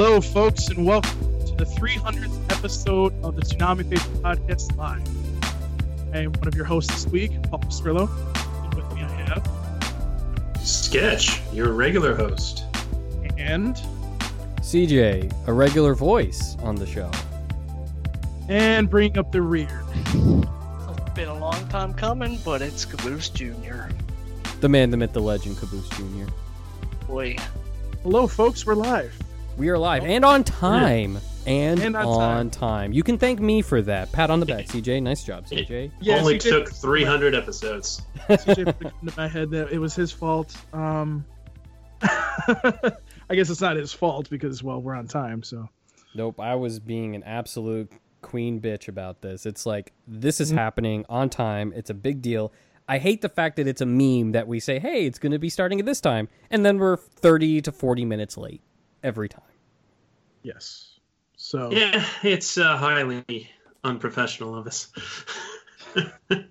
Hello, folks, and welcome to the 300th episode of the Toonami Faithful Podcast Live. I am one of your hosts this week, Paul Sprillo. And with me I have, Sketch, your regular host. and, CJ, a regular voice on the show. and bringing up the rear. It's been a long time coming, but it's Caboose Jr. The man, the myth, the legend, Caboose Jr. Boy, Hello, folks, we're live. We are live and on time. And, And on on, time. time. You can thank me for that. Pat on the back, CJ. Nice job, CJ. Yeah, Only CJ took 300 episodes. CJ put it into my head that it was his fault. Um, I guess it's not his fault because, well, we're on time, so. Nope, I was being an absolute queen bitch about this. It's like, this is Mm. happening on time. It's a big deal. I hate the fact that it's a meme that we say, hey, it's going to be starting at this time. And then we're 30 to 40 minutes late every time. Yes. So, Yeah, it's uh, highly unprofessional of us.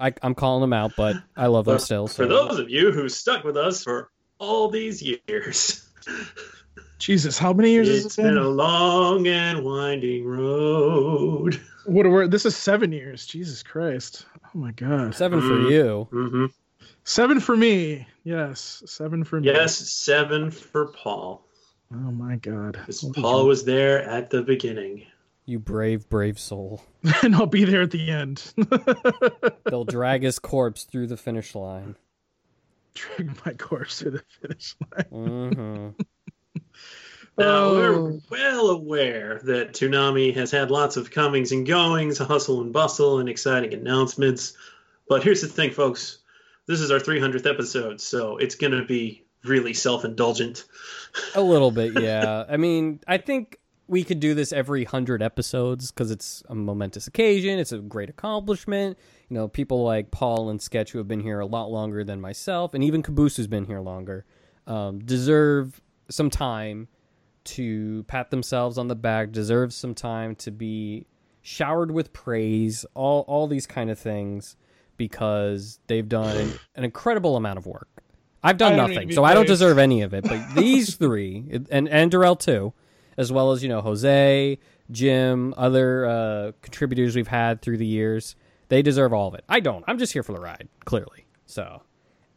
I, I'm calling them out, but I love them But still. For those of you who stuck with us for all these years, Jesus, how many years has it been been? a long and winding road. What are we, this is seven years. Jesus Christ. Oh my God. Seven for Mm. you. hmm Seven for me. Yes, seven for me. Yes, seven for Paul. Oh my God! Paul was there at the beginning. You brave, brave soul. and I'll be there at the end. They'll drag his corpse through the finish line. Drag my corpse through the finish line. mm-hmm. Now, Oh. we're well aware that Toonami has had lots of comings and goings, hustle and bustle, and exciting announcements. But here's the thing, folks. This is our 300th episode, so it's going to be really self indulgent. A little bit, yeah. I mean, I think we could do this every hundred episodes because it's a momentous occasion. It's a great accomplishment. You know, people like Paul and Sketch, who have been here a lot longer than myself, and even Caboose, who's been here longer, um, deserve some time to pat themselves on the back. Deserve some time to be showered with praise. All all these kind of things because they've done an incredible amount of work. I've done nothing, so I don't deserve any of it. But these three, and and Darrell too, as well as you know Jose, Jim, other uh, contributors we've had through the years, they deserve all of it. I don't. I'm just here for the ride, clearly. So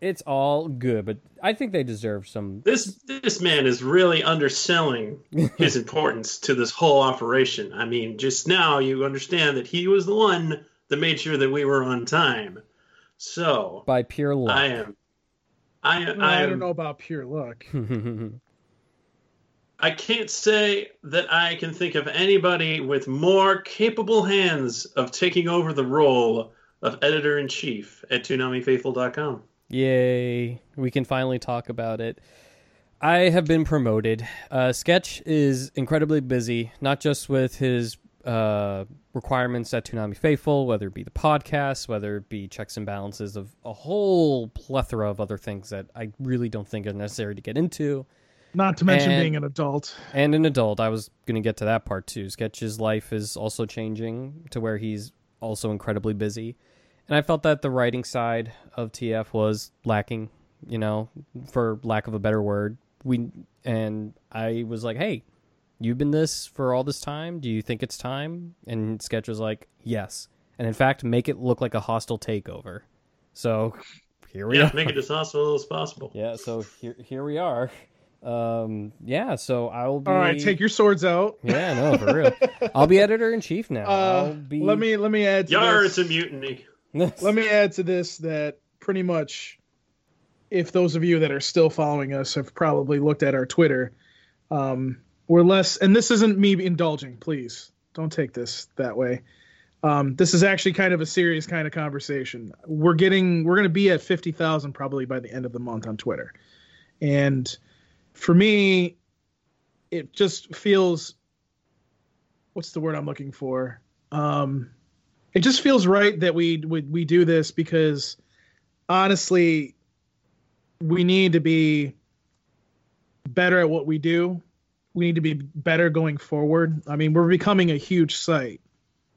it's all good, but I think they deserve some. This this man is really underselling his importance to this whole operation. I mean, just now you understand that he was the one that made sure that we were on time. So By pure luck. I am, I am, I, I don't know about pure luck. I can't say that I can think of anybody with more capable hands of taking over the role of editor in chief at ToonamiFaithful.com. Yay. We can finally talk about it. I have been promoted. Uh, Sketch is incredibly busy, not just with his uh, requirements at Toonami Faithful, whether it be the podcast, whether it be checks and balances of a whole plethora of other things that I really don't think are necessary to get into. Not to mention And- being an adult. And an adult, I was going to get to that part too. Sketch's life is also changing to where he's also incredibly busy. And I felt that the writing side of TF was lacking, you know, for lack of a better word. We and I was like, "Hey, you've been this for all this time. Do you think it's time?" And Sketch was like, "Yes." And in fact, make it look like a hostile takeover. So, here we Yeah, are. make it as hostile as possible. Yeah, so here here we are. Um, yeah, so I'll be All right, take your swords out. Yeah, no, for real. I'll be editor in chief now. Uh, I'll be Let me let me add to Yar, this. it's a mutiny. let me add to this that pretty much if those of you that are still following us have probably looked at our twitter um, we're less and this isn't me indulging please don't take this that way Um, this is actually kind of a serious kind of conversation. We're getting we're going to be at fifty thousand probably by the end of the month on Twitter, and for me, it just feels what's the word I'm looking for? Um, it just feels right that we, we we do this because honestly, we need to be better at what we do. We need to be better going forward. I mean, we're becoming a huge site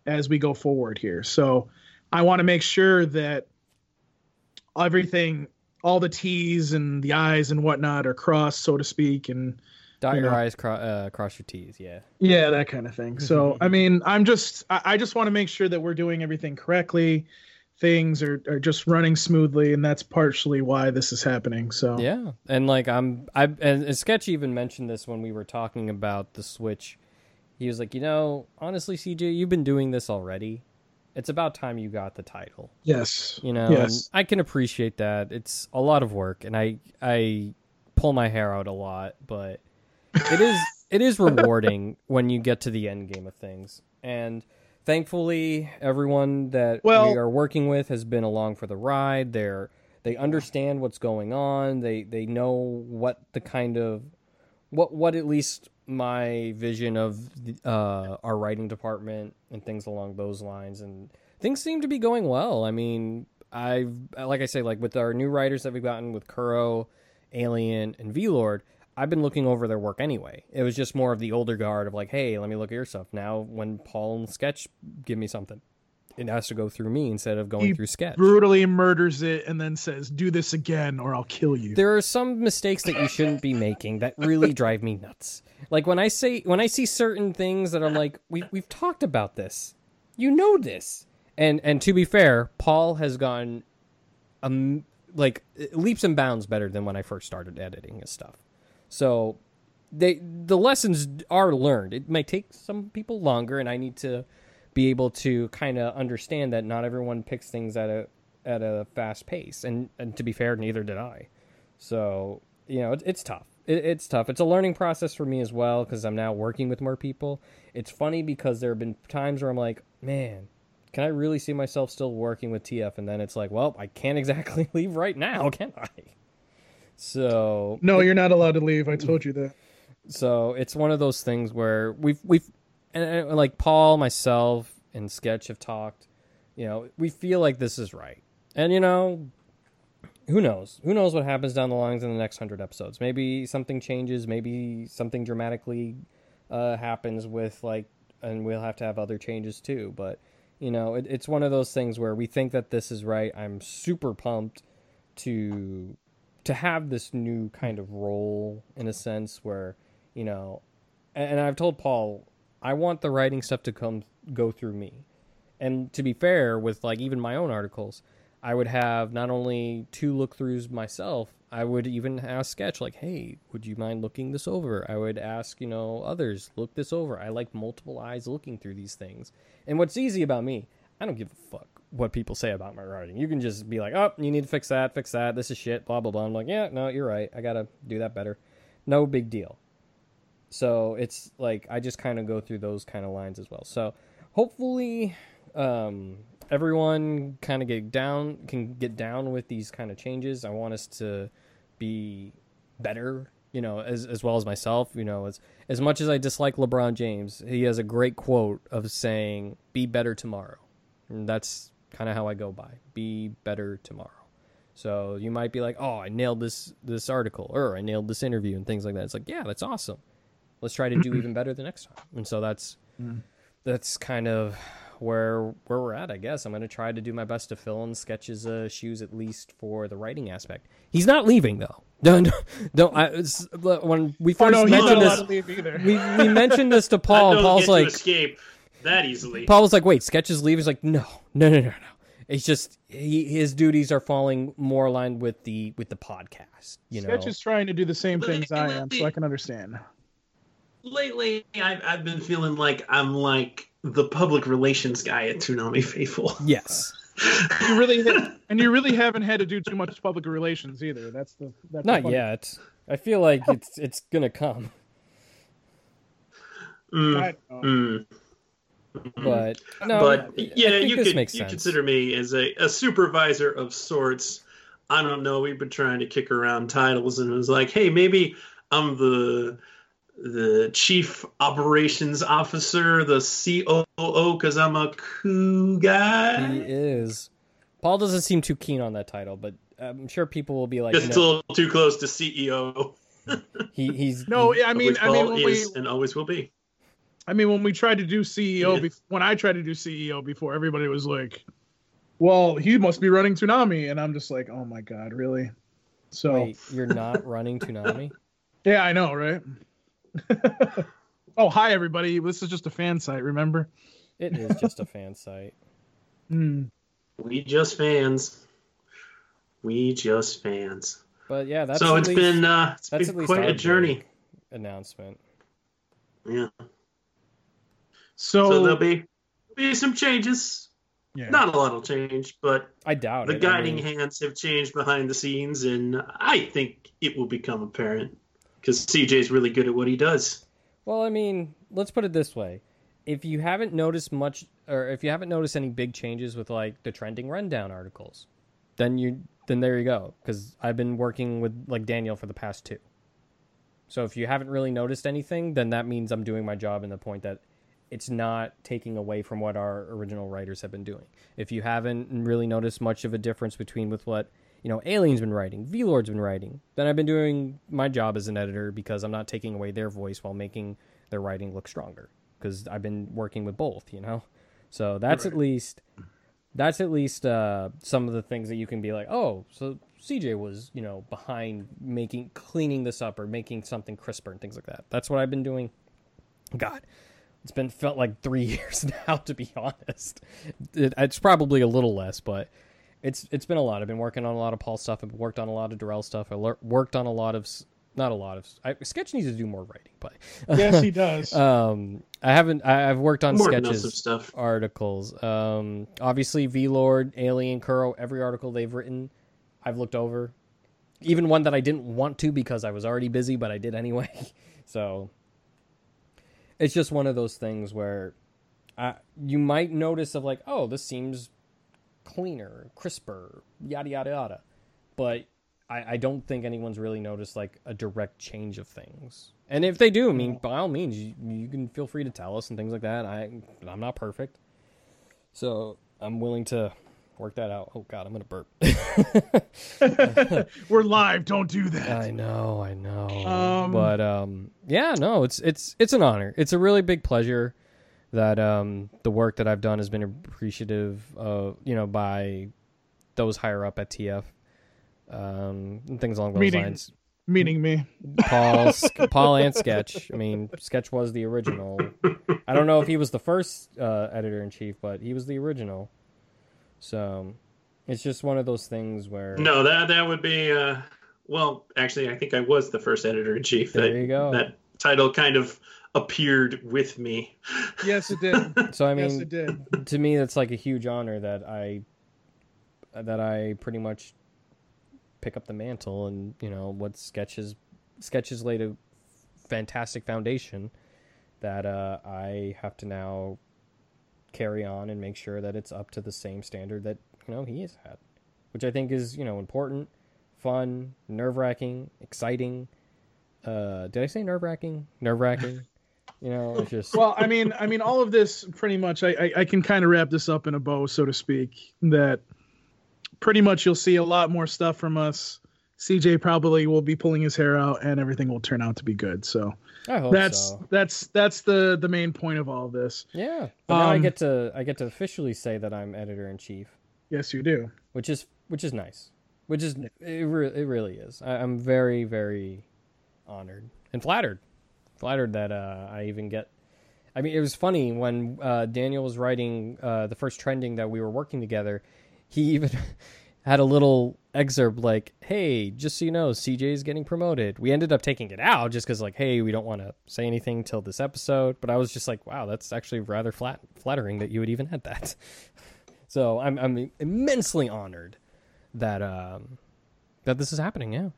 as we go forward here. So I want to make sure that everything, all the T's and the I's and whatnot are crossed, so to speak, and Dot you your know. I's, cro- uh, cross your T's. Yeah. yeah, that kind of thing. So I mean, I'm just I, I just want to make sure that we're doing everything correctly. Things are, are just running smoothly, and that's partially why this is happening. So Yeah, and like I'm, I and, Sketch even mentioned this when we were talking about the Switch. He was like, you know, honestly, CJ, you've been doing this already. It's about time you got the title. yes, You know, Yes. I can appreciate that. It's a lot of work, and I I pull my hair out a lot, but it is it is rewarding when you get to the end game of things. And thankfully, everyone that Well- we are working with has been along for the ride. They're they understand what's going on. They they know what the kind of what what at least my vision of uh, our writing department and things along those lines and things seem to be going well. I mean, I've like I say, like with our new writers that we've gotten with Kuro, Alien, and V Lord, I've been looking over their work anyway. It was just more of the older guard of like, hey, let me look at your stuff. Now, when Paul and Sketch give me something, it has to go through me instead of going He through Sketch. brutally murders it and then says, "Do this again, or I'll kill you." there are some mistakes that you shouldn't be making that really drive me nuts. Like when I say when I see certain things that I'm like, we we've talked about this. You know this. And and to be fair, Paul has gone um like leaps and bounds better than when I first started editing his stuff. So they the lessons are learned. It may take some people longer and I need to be able to kind of understand that not everyone picks things at a at a fast pace and and to be fair neither did I. So you know, it, it's tough. It, it's tough. It's a learning process for me as well because I'm now working with more people. It's funny because there have been times where I'm like, man, can I really see myself still working with TF? And then it's like, well, I can't exactly leave right now, can I? So no, you're not allowed to leave. I told you that. so it's one of those things where we've we've and, like Paul, myself, and Sketch have talked. You know, we feel like this is right, and you know, who knows? Who knows what happens down the lines in the next hundred episodes? Maybe something changes. Maybe something dramatically uh, happens with like, and we'll have to have other changes too. But you know, it, it's one of those things where we think that this is right. I'm super pumped to to have this new kind of role in a sense where you know and, i've told paul i want the writing stuff to come go through me. And to be fair with like even my own articles i would have not only two look throughs myself i would even ask sketch like hey would you mind looking this over? I would ask you know others look this over. I like multiple eyes looking through these things. And what's easy about me i don't give a fuck what people say about my writing. You can just be like, "Oh, you need to fix that, fix that. This is shit." Blah blah blah. I'm like, "Yeah, no, you're right. I gotta do that better." No big deal. So it's like I just kind of go through those kind of lines as well. So hopefully, um, everyone kind of get down can get down with these kind of changes. I want us to be better, you know, as as well as myself. You know, as as much as I dislike LeBron James, he has a great quote of saying, "Be better tomorrow." And that's kind of how I go by. Be better tomorrow. So you might be like, "Oh, I nailed this this article," or "I nailed this interview," and things like that. It's like, yeah, that's awesome. Let's try to do even better the next time. And so that's that's kind of where where we're at. I guess I'm going to try to do my best to fill in Sketch's uh, shoes at least for the writing aspect. He's not leaving though. Don't don't. I, when we Oh first no, mentioned this, we we mentioned this to Paul. Paul's like, escape that easily. Paul was like, "Wait, Sketch's leave." He's like, "No, no, no, no, no. It's just he, his duties are falling more aligned with the with the podcast. You know, Sketch is trying to do the same things I am, so I can understand. Lately, I've, I've been feeling like I'm like the public relations guy at Toonami Faithful. yes, You really ha- and you really haven't had to do too much public relations either. That's the that's not funny- yet. I feel like it's it's gonna come. Mm, I don't know. mm, Mm-hmm. But no, but I yeah, think you this could you sense. consider me as a, a supervisor of sorts. I don't know. We've been trying to kick around titles, and it was like, hey, maybe I'm the the chief operations officer, the COO, because I'm a cool guy. He is. Paul doesn't seem too keen on that title, but I'm sure people will be like, Just no, a little too close to CEO. he, he's No, he- I mean, I mean, Paul we, is and always will be. I mean, when we tried to do CEO, Yeah. bef- when I tried to do CEO before, everybody was like, "Well, he must be running Toonami," and I'm just like, "Oh my god, really?" So Wait, you're not running Toonami? yeah, I know, right? oh, hi everybody. This is just a fan site, remember? It is just a fan site. Hmm. We just fans. We just fans. But yeah, that's so at it's least- been uh, it's that's been at quite a journey. announcement. Yeah. So, So there'll be be some changes. yeah. Not a lot will change, but I doubt the it. I guiding mean, hands have changed behind the scenes, and I think it will become apparent because CJ's really good at what he does. Well, I mean, let's put it this way: if you haven't noticed much, or if you haven't noticed any big changes with like the trending rundown articles, then you then there you go. Because I've been working with like Daniel for the past two. So if you haven't really noticed anything, then that means I'm doing my job in the point that it's not taking away from what our original writers have been doing. If you haven't really noticed much of a difference between with what you know Alien's been writing, V Lord's been writing, then I've been doing my job as an editor because I'm not taking away their voice while making their writing look stronger. Because I've been working with both, you know. So that's at least that's at least uh, some of the things that you can be like, oh, so CJ was you know behind making cleaning this up or making something crisper and things like that. That's what I've been doing. God, it's been felt like three years now to be honest. It, it's probably a little less, but it's it's been a lot. I've been working on a lot of Paul stuff. I've worked on a lot of Darrell stuff. I lear- worked on a lot of not a lot of I, Sketch needs to do more writing, but yes, he does. um, I haven't. I, I've worked on More sketches of stuff. articles. Um, obviously, V Lord, Alien, Kuro, every article they've written, I've looked over. Even one that I didn't want to because I was already busy, but I did anyway. so it's just one of those things where uh, you might notice of like, oh, this seems cleaner, crisper, yada yada yada, but I, I don't think anyone's really noticed like a direct change of things. And if they do, I mean, by all means, you, you can feel free to tell us and things like that. I I'm not perfect, so I'm willing to work that out. Oh God, I'm gonna burp. We're live. Don't do that. I know, I know. Um, but um, yeah, no, it's it's it's an honor. It's a really big pleasure that um the work that I've done has been appreciative of you know by those higher up at TF. Um, and things along those Meaning- lines. Meaning me. Paul, Paul, and Sketch. I mean, Sketch was the original. I don't know if he was the first uh, editor in chief, but he was the original. So it's just one of those things where No, that that would be. Uh, well, actually, I think I was the first editor in chief. There that, you go. That title kind of appeared with me. Yes, it did. So I mean, yes, mean, it did. to me, that's like a huge honor that I that I pretty much pick up the mantle, and you know what sketches sketches laid a fantastic foundation that uh, I have to now carry on and make sure that it's up to the same standard that you know he has had, which I think is you know important, fun, nerve wracking, exciting. Uh, did I say nerve wracking? Nerve wracking. you know, it's just Well, I mean, I mean, all of this pretty much. I, I, I can kind of wrap this up in a bow, so to speak. That pretty much you'll see a lot more stuff from us. CJ probably will be pulling his hair out, and everything will turn out to be good. So that's so. that's that's the the main point of all this. Yeah, but now I Um, get to I get to officially say that I'm editor in chief, Yes, you do. which is which is nice, which is it, re- it really is. I, I'm very very honored and flattered, flattered that uh, I even get. I mean, it was funny when uh, Daniel was writing uh, the first trending that we were working together. He even had a little excerpt like, "Hey, just so you know, CJ is getting promoted." We ended up taking it out just because, like, hey, we don't want to say anything till this episode. But I was just like, "Wow, that's actually rather flat flattering that you would even add that." so I'm I'm immensely honored that um that this is happening. Yeah,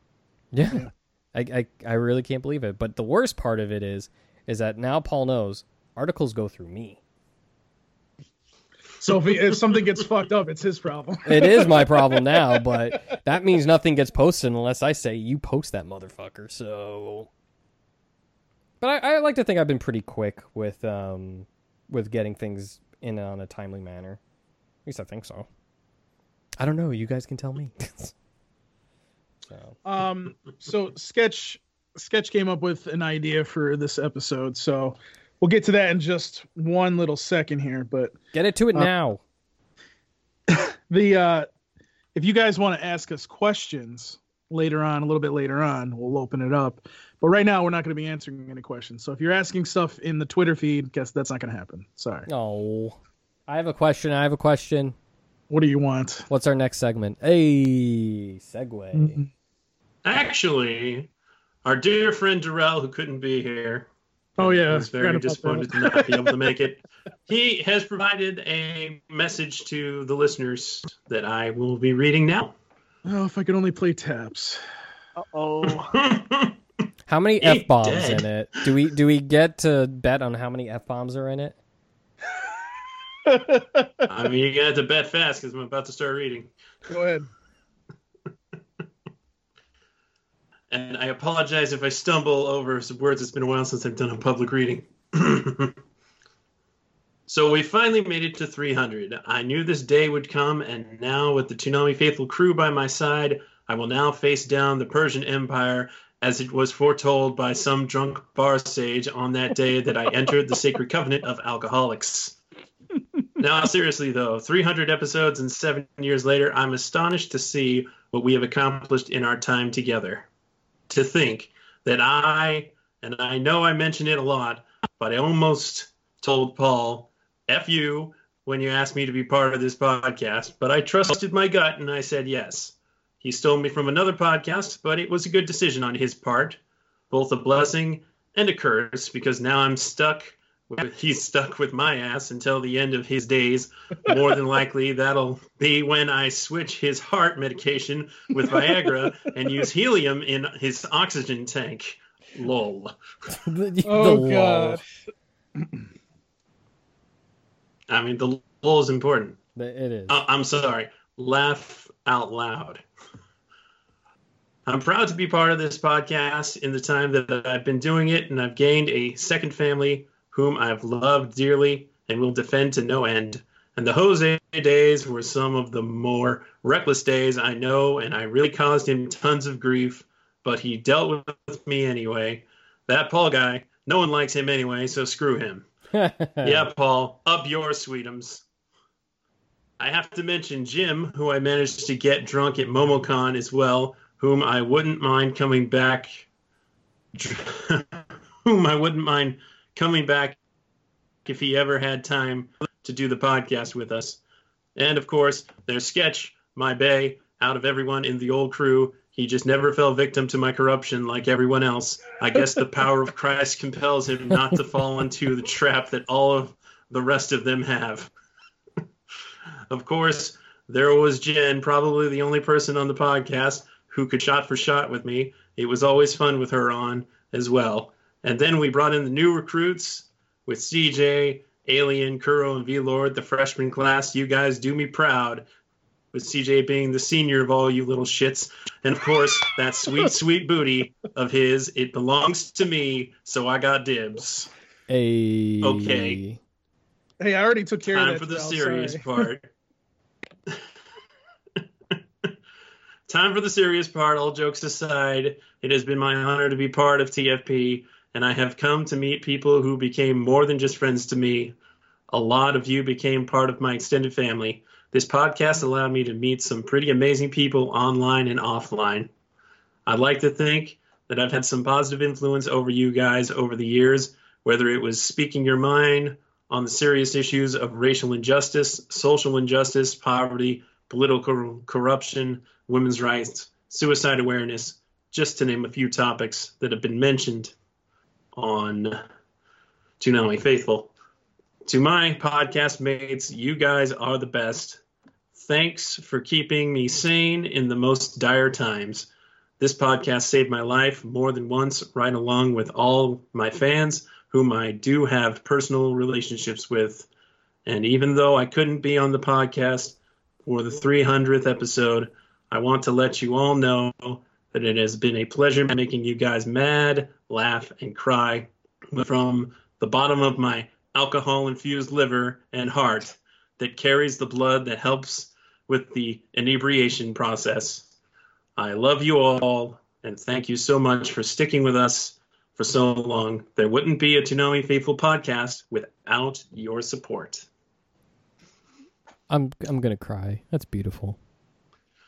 yeah. I, I I really can't believe it. But the worst part of it is is that now Paul knows articles go through me. So if, he, if something gets fucked up, it's his problem. It is my problem now, but that means nothing gets posted unless I say you post that motherfucker. So, but I, I like to think I've been pretty quick with um with getting things in on a timely manner. At least I think so. I don't know. You guys can tell me. so Um, so sketch sketch came up with an idea for this episode, so we'll get to that in just one little second here. But get it to it Uh, now. the uh, if you guys want to ask us questions later on, a little bit later on, we'll open it up. But right now, we're not going to be answering any questions. So if you're asking stuff in the Twitter feed, guess that's not going to happen. Sorry. Oh, I have a question. I have a question. What do you want? What's our next segment? Hey, segue. Actually, our dear friend Darrell, who couldn't be here, Oh yeah, was very disappointed that. to not be able to make it. He has provided a message to the listeners that I will be reading now. Oh, if I could only play taps. Uh oh. How many f bombs in it? Do we do we get to bet on how many f bombs are in it? I mean, you're gonna have to bet fast because I'm about to start reading. Go ahead. And I apologize if I stumble over some words. It's been a while since I've done a public reading. so we finally made it to 300. I knew this day would come, and now with the Toonami faithful crew by my side, I will now face down the Persian Empire as it was foretold by some drunk bar sage on that day that I entered the sacred covenant of alcoholics. Now, seriously though, 300 episodes and seven years later, I'm astonished to see what we have accomplished in our time together to think that I, and I know I mention it a lot, but I almost told Paul, F you, when you asked me to be part of this podcast, but I trusted my gut and I said yes. He stole me from another podcast, but it was a good decision on his part, both a blessing and a curse, because now I'm stuck. With, he's stuck with my ass until the end of his days. More than likely, that'll be when I switch his heart medication with Viagra and use helium in his oxygen tank. Lol. The- Oh the god. I mean, the lol is important. lol. It is. Uh, I'm sorry. Laugh out loud. I'm proud to be part of this podcast in the time that I've been doing it, and I've gained a second family whom I've loved dearly and will defend to no end. And the Jose days were some of the more reckless days I know, and I really caused him tons of grief, but he dealt with me anyway. That Paul guy, no one likes him anyway, so screw him. Yeah, Paul, up yours, sweetums. I have to mention Jim, who I managed to get drunk at MomoCon as well, whom I wouldn't mind coming back. whom I wouldn't mind coming back if he ever had time to do the podcast with us. And of course, there's Sketch, my bay, out of everyone in the old crew. He just never fell victim to my corruption like everyone else. I guess the power of Christ compels him not to fall into the trap that all of the rest of them have. of course, there was Jen, probably the only person on the podcast who could shot for shot with me. It was always fun with her on as well. And then we brought in the new recruits with CJ, Alien, Kuro, and V Lord, the freshman class. You guys do me proud. With CJ being the senior of all you little shits. And of course, that sweet, sweet booty of his. It belongs to me, so I got dibs. A Okay. Hey, I already took care Time of that. Time for the Sal, serious sorry. part. Time for the serious part. All jokes aside, it has been my honor to be part of TFP, and I have come to meet people who became more than just friends to me. A lot of you became part of my extended family. This podcast allowed me to meet some pretty amazing people online and offline. I'd like to think that I've had some positive influence over you guys over the years, whether it was speaking your mind on the serious issues of racial injustice, social injustice, poverty, political corruption, women's rights, suicide awareness, just to name a few topics that have been mentioned on Toonami Faithful. To my podcast mates, you guys are the best. Thanks for keeping me sane in the most dire times. This podcast saved my life more than once, right along with all my fans, whom I do have personal relationships with. And even though I couldn't be on the podcast for the 300th episode, I want to let you all know that it has been a pleasure making you guys mad, laugh, and cry from the bottom of my alcohol infused liver and heart that carries the blood that helps with the inebriation process. I love you all, and thank you so much for sticking with us for so long. There wouldn't be a Toonami Faithful podcast without your support. I'm I'm gonna cry. That's beautiful.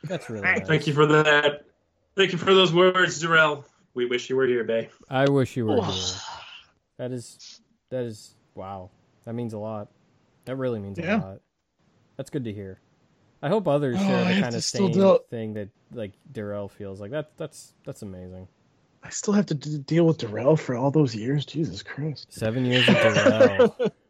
That's really nice. Thank you for that. Thank you for those words, Darrell. We wish you were here, Bay. I wish you were here. That is that is wow. That means a lot. That really means Yeah. a lot. That's good to hear. I hope others Oh, share I the have kind of same do thing that like Darrell feels like. That that's that's amazing. I still have to d- deal with Darrell for all those years. Jesus Christ. Seven years of Darrell.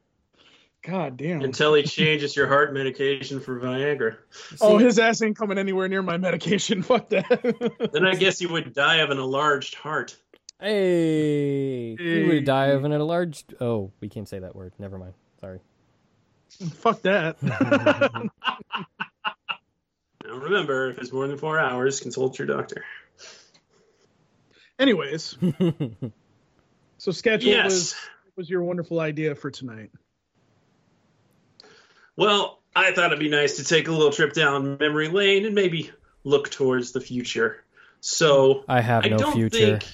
God damn. Until he changes your heart medication for Viagra. oh, his ass ain't coming anywhere near my medication. Fuck that. Then I guess you would die of an enlarged heart. hey, he would die of an enlarged. Oh, we can't say that word. Never mind. Sorry. Fuck that. Now remember, if it's more than four hours, consult your doctor. Anyways, so schedule Yes. was was your wonderful idea for tonight? Well, I thought it'd be nice to take a little trip down memory lane and maybe look towards the future. So I have I no don't future. think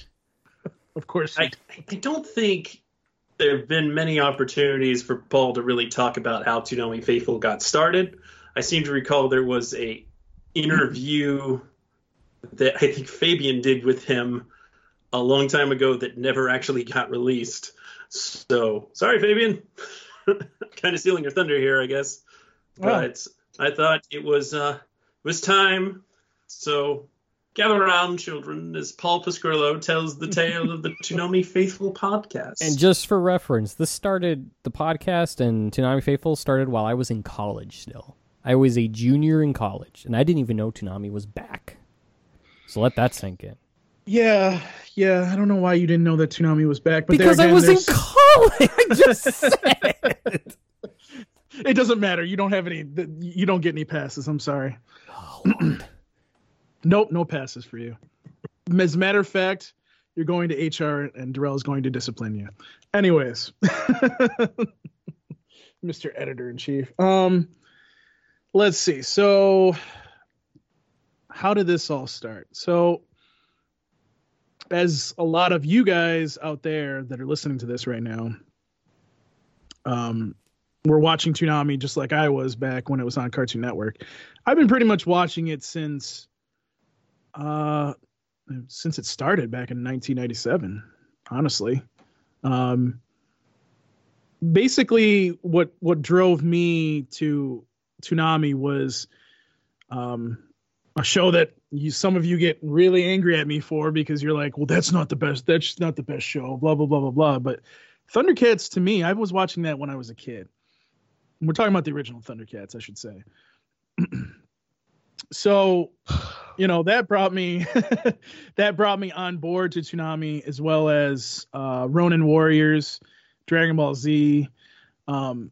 Of course. I, I don't think there have been many opportunities for Paul to really talk about how Toonami Faithful got started. I seem to recall there was a interview that I think Fabian did with him a long time ago that never actually got released. So sorry, Fabian. kind of stealing your thunder here, I guess. Wow. But I thought it was uh, it was time. So gather around, children, as Paul Pasquillo tells the tale of the Toonami Faithful podcast. And just for reference, this started the podcast and Toonami Faithful started while I was in college still. I was a junior in college, and I didn't even know Toonami was back. So let that sink in. Yeah, yeah. I don't know why you didn't know that Toonami was back, but because there I again, was in college. I just said. it doesn't matter. You don't have any. You don't get any passes. I'm sorry. Oh, Nope, no passes for you. As a matter of fact, you're going to HR and Darrell is going to discipline you. Anyways, Mr. Editor in Chief. Um, let's see. So, how did this all start? So, as a lot of you guys out there that are listening to this right now, um, we're watching Toonami just like I was back when it was on Cartoon Network. I've been pretty much watching it since uh since it started back in 1997 honestly um basically what what drove me to Toonami was um a show that you some of you get really angry at me for because you're like well that's not the best that's not the best show blah blah blah blah blah. But Thundercats to me I was watching that when I was a kid. We're talking about the original Thundercats I should say. So you know that brought me that brought me on board to Toonami as well as uh, Ronin Warriors, Dragon Ball Z. Um,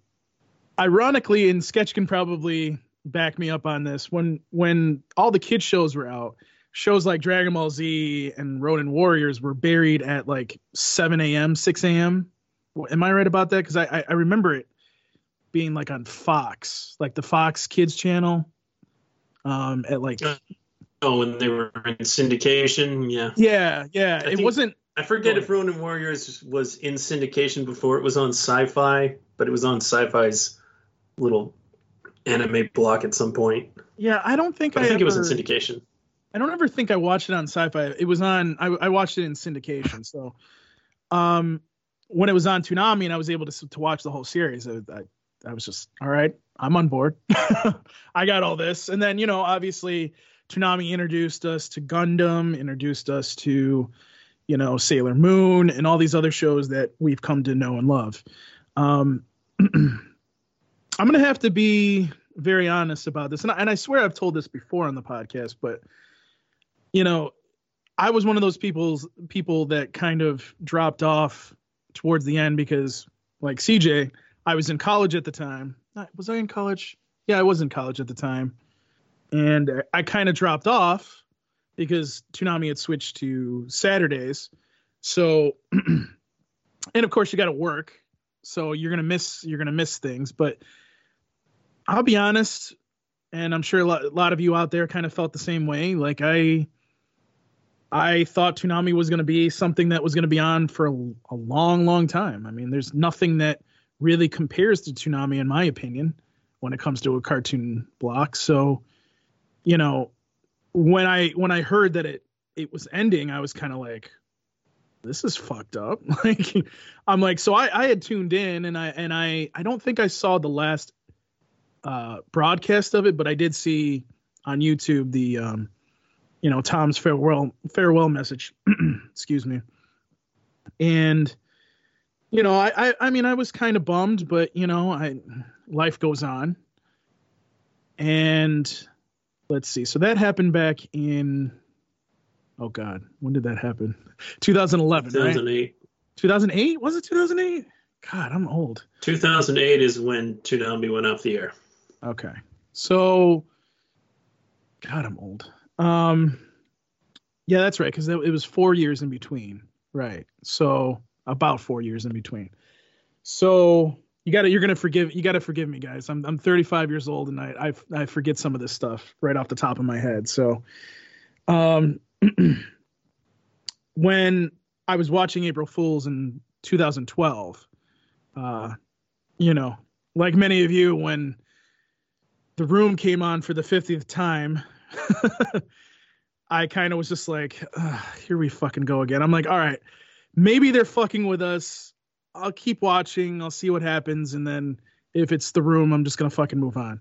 ironically, and Sketch can probably back me up on this. When when all the kids shows were out, shows like Dragon Ball Z and Ronin Warriors were buried at like 7 a.m., 6 a.m. Am I right about that? Because I, I I remember it being like on Fox, like the Fox Kids channel, um, at like oh, when they were in syndication, yeah. Yeah, yeah. I It think- wasn't. I forget if Ronin Warriors was in syndication before it was on Sci-Fi, but it was on Sci-Fi's little anime block at some point. Yeah, I don't think I, I think it was in syndication. I don't ever think I watched it on Sci-Fi. It was on. I, I watched it in syndication. So, um, when it was on Toonami and I was able to to watch the whole series, I, I, I was just all right. I'm on board. I got all this, and then you know, obviously, Toonami introduced us to Gundam, introduced us to, you know, Sailor Moon, and all these other shows that we've come to know and love. Um, I'm gonna have to be very honest about this, and I, and I swear I've told this before on the podcast, but you know, I was one of those people's people that kind of dropped off towards the end because, like CJ, I was in college at the time. was I in college? Yeah, I was in college at the time, and I kind of dropped off because Toonami had switched to Saturdays. So, and of course, you got to work, so you're gonna miss you're gonna miss things. But I'll be honest, and I'm sure a lot, a lot of you out there kind of felt the same way. Like I, I thought Toonami was going to be something that was going to be on for a, a, long, long time. I mean, there's nothing that really compares to Toonami, in my opinion, when it comes to a cartoon block. So, you know, when I when I heard that it it was ending, I was kind of like, this is fucked up. like, I'm like, so I I had tuned in, and I and I I don't think I saw the last uh, broadcast of it, but I did see on YouTube the um, you know Tom's farewell farewell message. Excuse me. And you know, I, I I mean I was kind of bummed, but you know, I life goes on. And let's see. So that happened back in oh god, when did that happen? 2011, 2008. Right? 2008? Was it 2008? God, I'm old. 2008 is when Toonami went off the air. Okay. So, God, I'm old. Um, yeah, that's right, because it was four years in between. Right. So about four years in between. So you got to you're gonna forgive you got to forgive me, guys. I'm I'm 35 years old and I, I I forget some of this stuff right off the top of my head. So, um, when I was watching April Fools in 2012, uh, you know, like many of you, when the room came on for the 50th time i kind of was just like here we fucking go again. I'm like all right maybe they're fucking with us. I'll keep watching. I'll see what happens. And then if it's the room i'm just gonna fucking move on.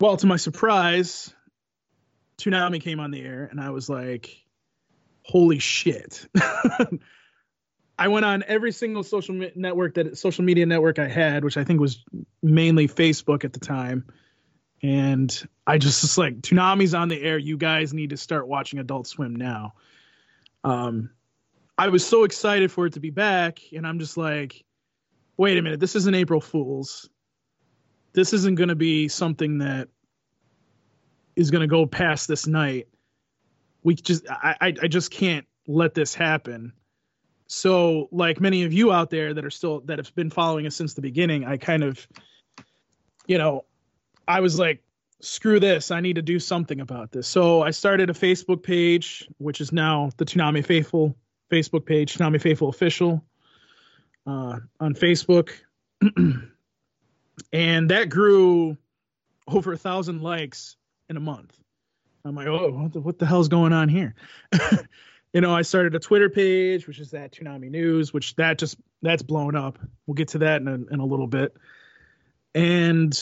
Well to my surprise Toonami came on the air and i was like holy shit I went on every single social network that social media network I had, which I think was mainly Facebook at the time. And I just was like, Toonami's on the air. You guys need to start watching Adult Swim now. Um, I was so excited for it to be back, and I'm just like, wait a minute, this isn't April Fools. This isn't going to be something that is going to go past this night. We just, I, I, I just can't let this happen. So, like many of you out there that are still that have been following us since the beginning, I kind of, you know, I was like, screw this, I need to do something about this. So I started a Facebook page, which is now the Toonami Faithful Facebook page, Toonami Faithful Official, uh, on Facebook, and that grew over a thousand likes in a month. I'm like, oh, what the, what the hell's going on here? you know, I started a Twitter page, which is that Toonami News, which that just that's blown up. We'll get to that in a, in a little bit. And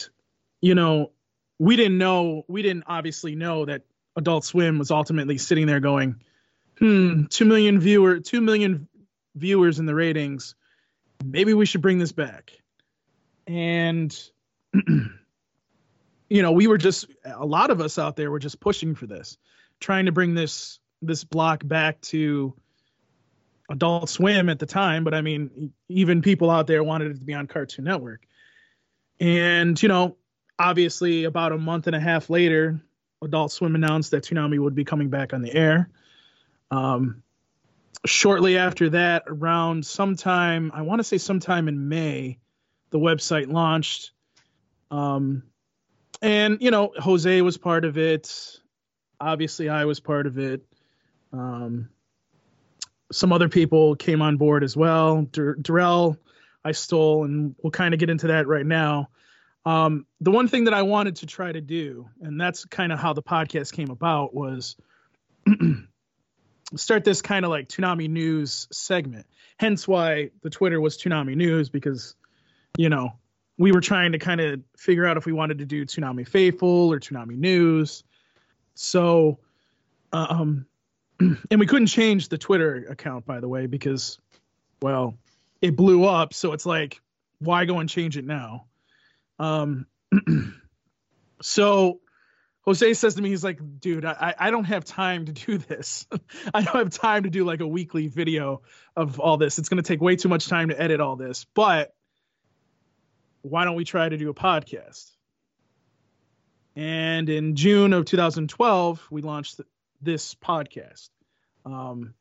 you know, we didn't know, we didn't obviously know that Adult Swim was ultimately sitting there going, hmm, two million viewer, two million viewers in the ratings. Maybe we should bring this back. And you know, we were just a lot of us out there were just pushing for this, trying to bring this this block back to Adult Swim at the time, but I mean, even people out there wanted it to be on Cartoon Network. And, you know, obviously, about a month and a half later, Adult Swim announced that Toonami would be coming back on the air. Um, shortly after that, around sometime, I want to say sometime in May, the website launched. Um, and, you know, Jose was part of it. Obviously, I was part of it. Um, some other people came on board as well. Dur- Darrell, I stole, and we'll kind of get into that right now. Um, the one thing that I wanted to try to do, and that's kind of how the podcast came about, was start this kind of like Toonami News segment. Hence why the Twitter was Toonami News because, you know, we were trying to kind of figure out if we wanted to do Toonami Faithful or Toonami News. So, um, and we couldn't change the Twitter account, by the way, because, well, it blew up. So it's like, why go and change it now? Um, so Jose says to me, he's like, dude, I, I don't have time to do this. I don't have time to do like a weekly video of all this. It's going to take way too much time to edit all this. But why don't we try to do a podcast? And in June of 2012, we launched this podcast. Um,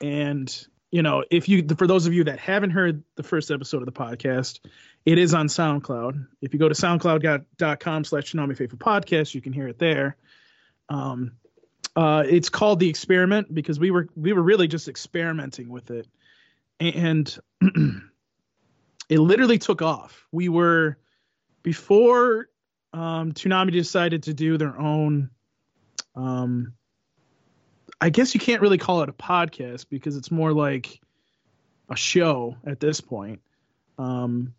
and you know, if you for those of you that haven't heard the first episode of the podcast, it is on SoundCloud. If you go to soundcloud.com slash Toonami Faithful Podcast, you can hear it there. Um, uh, it's called the experiment because we were we were really just experimenting with it, and it literally took off. We were before um, Toonami decided to do their own. Um, I guess you can't really call it a podcast because it's more like a show at this point. Um,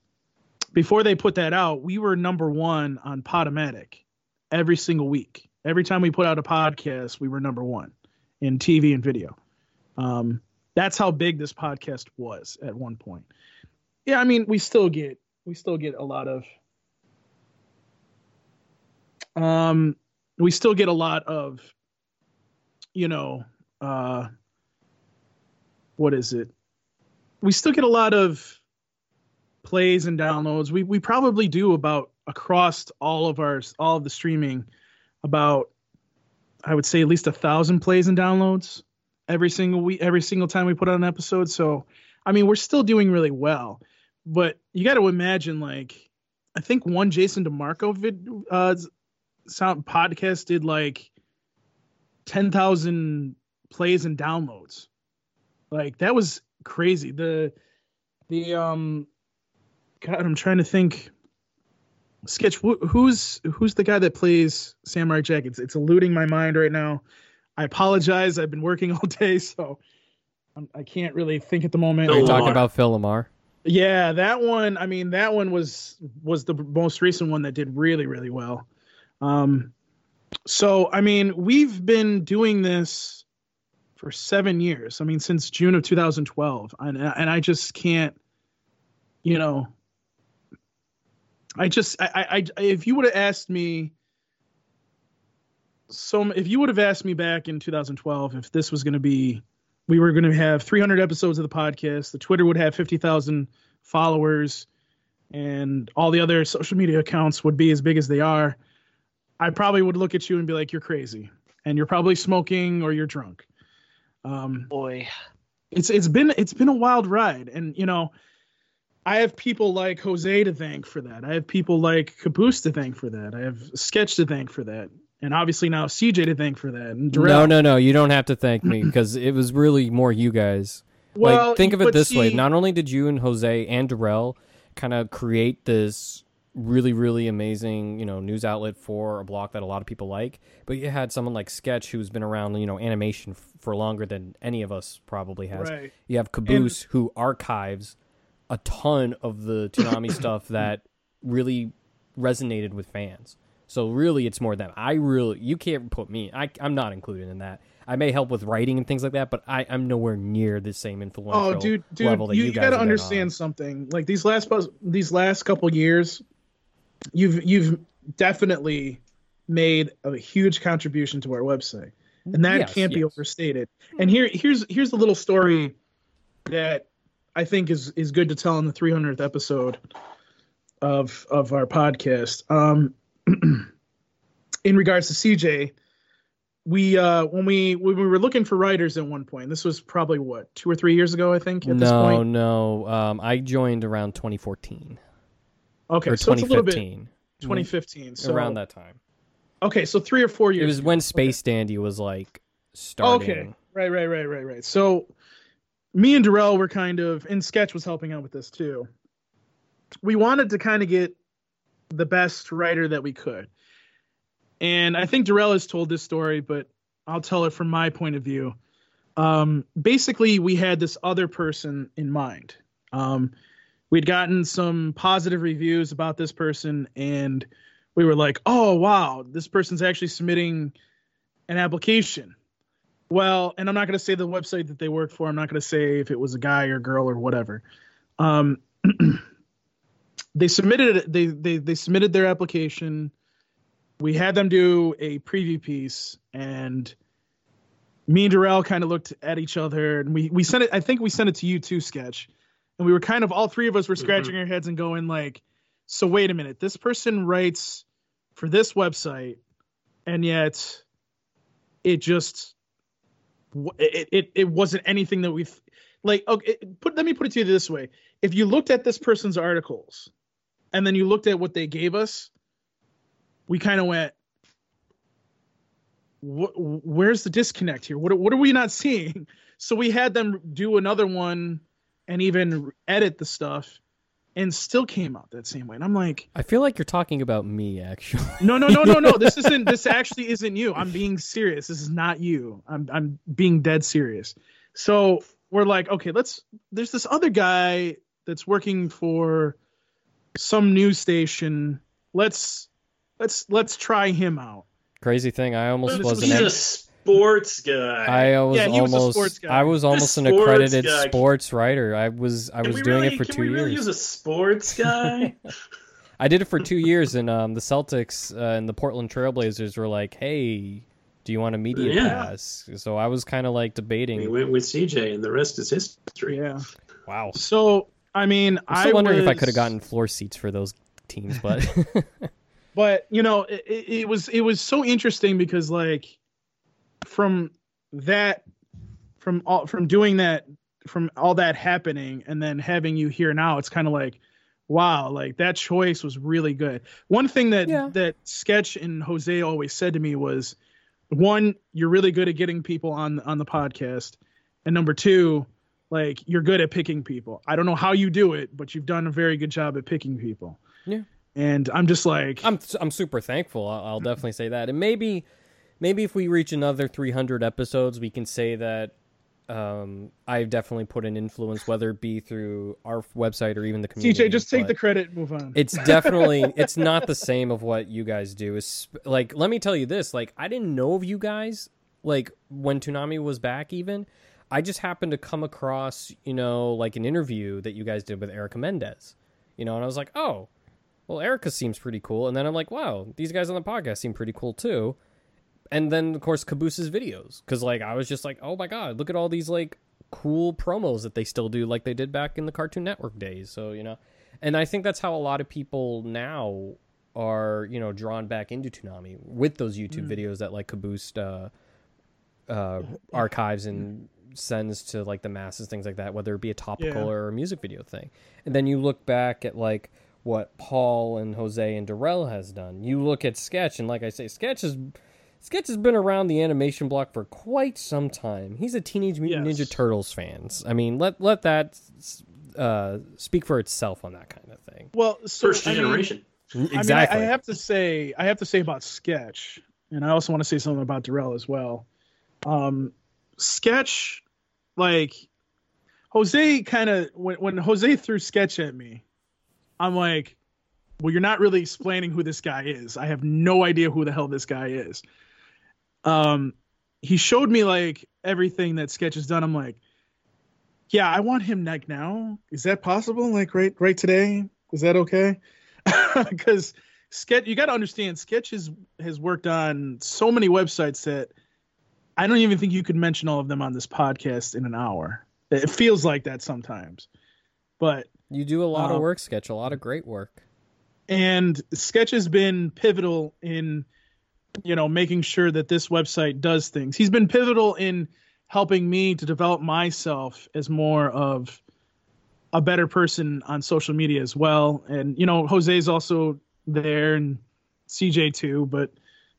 before they put that out, we were number one on Podomatic every single week. Every time we put out a podcast, we were number one in TV and video. Um, that's how big this podcast was at one point. Yeah, I mean, we still get we still get a lot of um we still get a lot of you know uh what is it? We still get a lot of plays and downloads. We we probably do about across all of our all of the streaming about i would say at least a thousand plays and downloads every single week every single time we put out an episode. So i mean we're still doing really well but you got to imagine like i think one jason demarco vid uh sound podcast did like 10,000 plays and downloads. Like that was crazy. The the um God, I'm trying to think. Sketch who's who's the guy that plays Samurai Jack? It's it's eluding my mind right now. I apologize. I've been working all day, so I'm, I can not really think at the moment. Are you talking about Phil LaMarr? Yeah, that one. I mean, that one was was the most recent one that did really really well. Um, so I mean, we've been doing this for seven years. I mean, since June of 2012, and and I just can't, you know, I just I I, if you would have asked me. So if you would have asked me back in 2012 if this was going to be we were going to have 300 episodes of the podcast the twitter would have 50,000 followers and all the other social media accounts would be as big as they are I probably would look at you and be like, "You're crazy," and you're probably smoking or you're drunk. Um, Boy, it's it's been it's been a wild ride, and you know, I have people like Jose to thank for that. I have people like Caboose to thank for that. I have Sketch to thank for that, and obviously now CJ to thank for that. And no, no, no, you don't have to thank me because it was really more you guys. Well, like, think of it this see, way: not only did you and Jose and Darrell kind of create this really really amazing you know news outlet for a block that a lot of people like but you had someone like sketch who's been around you know animation f- for longer than any of us probably has right. you have caboose and- who archives a ton of the Toonami stuff that really resonated with fans so really it's more than i really you can't put me I, i'm not included in that I may help with writing and things like that, but I, I'm nowhere near the same influential oh, dude, dude, level that you, guys are. you, you got to understand something. Like these last these last couple years, you've you've definitely made a huge contribution to our website. And that yes, can't be overstated. And here here's here's the little story that i think is is good to tell in the 300th episode of of our podcast. Um in regards to cj we uh when we when we were looking for writers at one point this was probably what two or three years ago i think At no no. Um i joined around 2014 Okay, or so 2015. 2015. So around that time. Okay, so three or four years. It was ago. when Space okay. Dandy was like starting. Okay, right, right, right, right, right. So me and Darrell were kind of, and Sketch was helping out with this too. We wanted to kind of get the best writer that we could. And I think Darrell has told this story, but I'll tell it from my point of view. Um, basically, we had this other person in mind. Um, we'd gotten some positive reviews about this person and we were like oh wow this person's actually submitting an application. Well and i'm not going to say the website that they work for. I'm not going to say if it was a guy or girl or whatever. Um, they submitted they, they they submitted their application. We had them do a preview piece and me and Darrell kind of looked at each other and we we sent it I think we sent it to you too sketch and we were kind of all three of us were scratching mm-hmm. our heads and going like so wait a minute, this person writes for this website, and yet it just it it, it wasn't anything that we've like. Okay, put let me put it to you this way: if you looked at this person's articles, and then you looked at what they gave us, we kind of went. Where's the disconnect here? What what are we not seeing? So we had them do another one and even edit the stuff and still came out that same way. And I'm like, I feel like you're talking about me, actually. no, no, no, no, no. This isn't. This actually isn't you. I'm being serious. This is not you. I'm I'm being dead serious. So we're like, okay, let's. There's this other guy that's working for some news station. Let's let's let's try him out. Crazy thing, I almost This was He's an. a sports guy. I was Yeah, he was a almost. sports guy. I was almost an sports accredited guy. sports writer. I was. I Can was doing really, it for can two we really years. use a sports guy? I did it for two years, and um, the Celtics uh, and the Portland Trailblazers were like, "Hey, do you want a media Yeah. pass?" So I was kind of like debating. we debating. went with CJ, and the rest is history. Yeah. Wow. So I mean, I'm still I wondering if I could have gotten floor seats for those teams, but but you know it, it it was it was so interesting because like from that from all from doing that from all that happening and then having you here now it's kind of like wow like that choice was really good one thing that Yeah. that sketch and jose always said to me was one you're really good at getting people on on the podcast and number two like you're good at picking people i don't know how you do it but you've done a very good job at picking people Yeah. and i'm just like I'm I'm super thankful. I'll, I'll mm-hmm. definitely say that, and maybe maybe if we reach another 300 episodes, we can say that um, I've definitely put an influence, whether it be through our website or even the community. CJ, just take the credit move on. It's definitely it's not the same of what you guys do. It's like let me tell you this: like I didn't know of you guys like when Toonami was back. Even I just happened to come across you know like an interview that you guys did with Erica Mendez. You know, and I was like, oh, well, Erica seems pretty cool. And then I'm like, wow, these guys on the podcast seem pretty cool too. And then of course Caboose's videos, because like I was just like, oh my god, look at all these like cool promos that they still do, like they did back in the Cartoon Network days. So you know, and I think that's how a lot of people now are you know drawn back into Toonami with those YouTube videos that like Caboose uh, uh, archives and sends to like the masses, things like that, whether it be a topical Yeah. or a music video thing. And then you look back at like what Paul and Jose and Darrell has done. You look at Sketch, and like I say, Sketch is Sketch has been around the animation block for quite some time. He's a Teenage Mutant Yes. Ninja Turtles fans. I mean, let let that uh, speak for itself on that kind of thing. well, so, First I mean, generation. Exactly. I, mean, I, I have to say, I have to say about Sketch, and I also want to say something about Darrell as well. Um, Sketch, like Jose, kind of when when Jose threw Sketch at me, I'm like, well, you're not really explaining who this guy is. I have no idea who the hell this guy is. Um, he showed me like everything that Sketch has done. I'm like, yeah, I want him like now. Is that possible? Like right right today? Is that okay? Because Sketch, you got to understand, Sketch has has worked on so many websites that I don't even think you could mention all of them on this podcast in an hour. It feels like that sometimes, but you do a lot uh, of work, Sketch, a lot of great work. and sketch has been pivotal in you know making sure that this website does things he's been pivotal in helping me to develop myself as more of a better person on social media as well and you know jose's also there and cj too but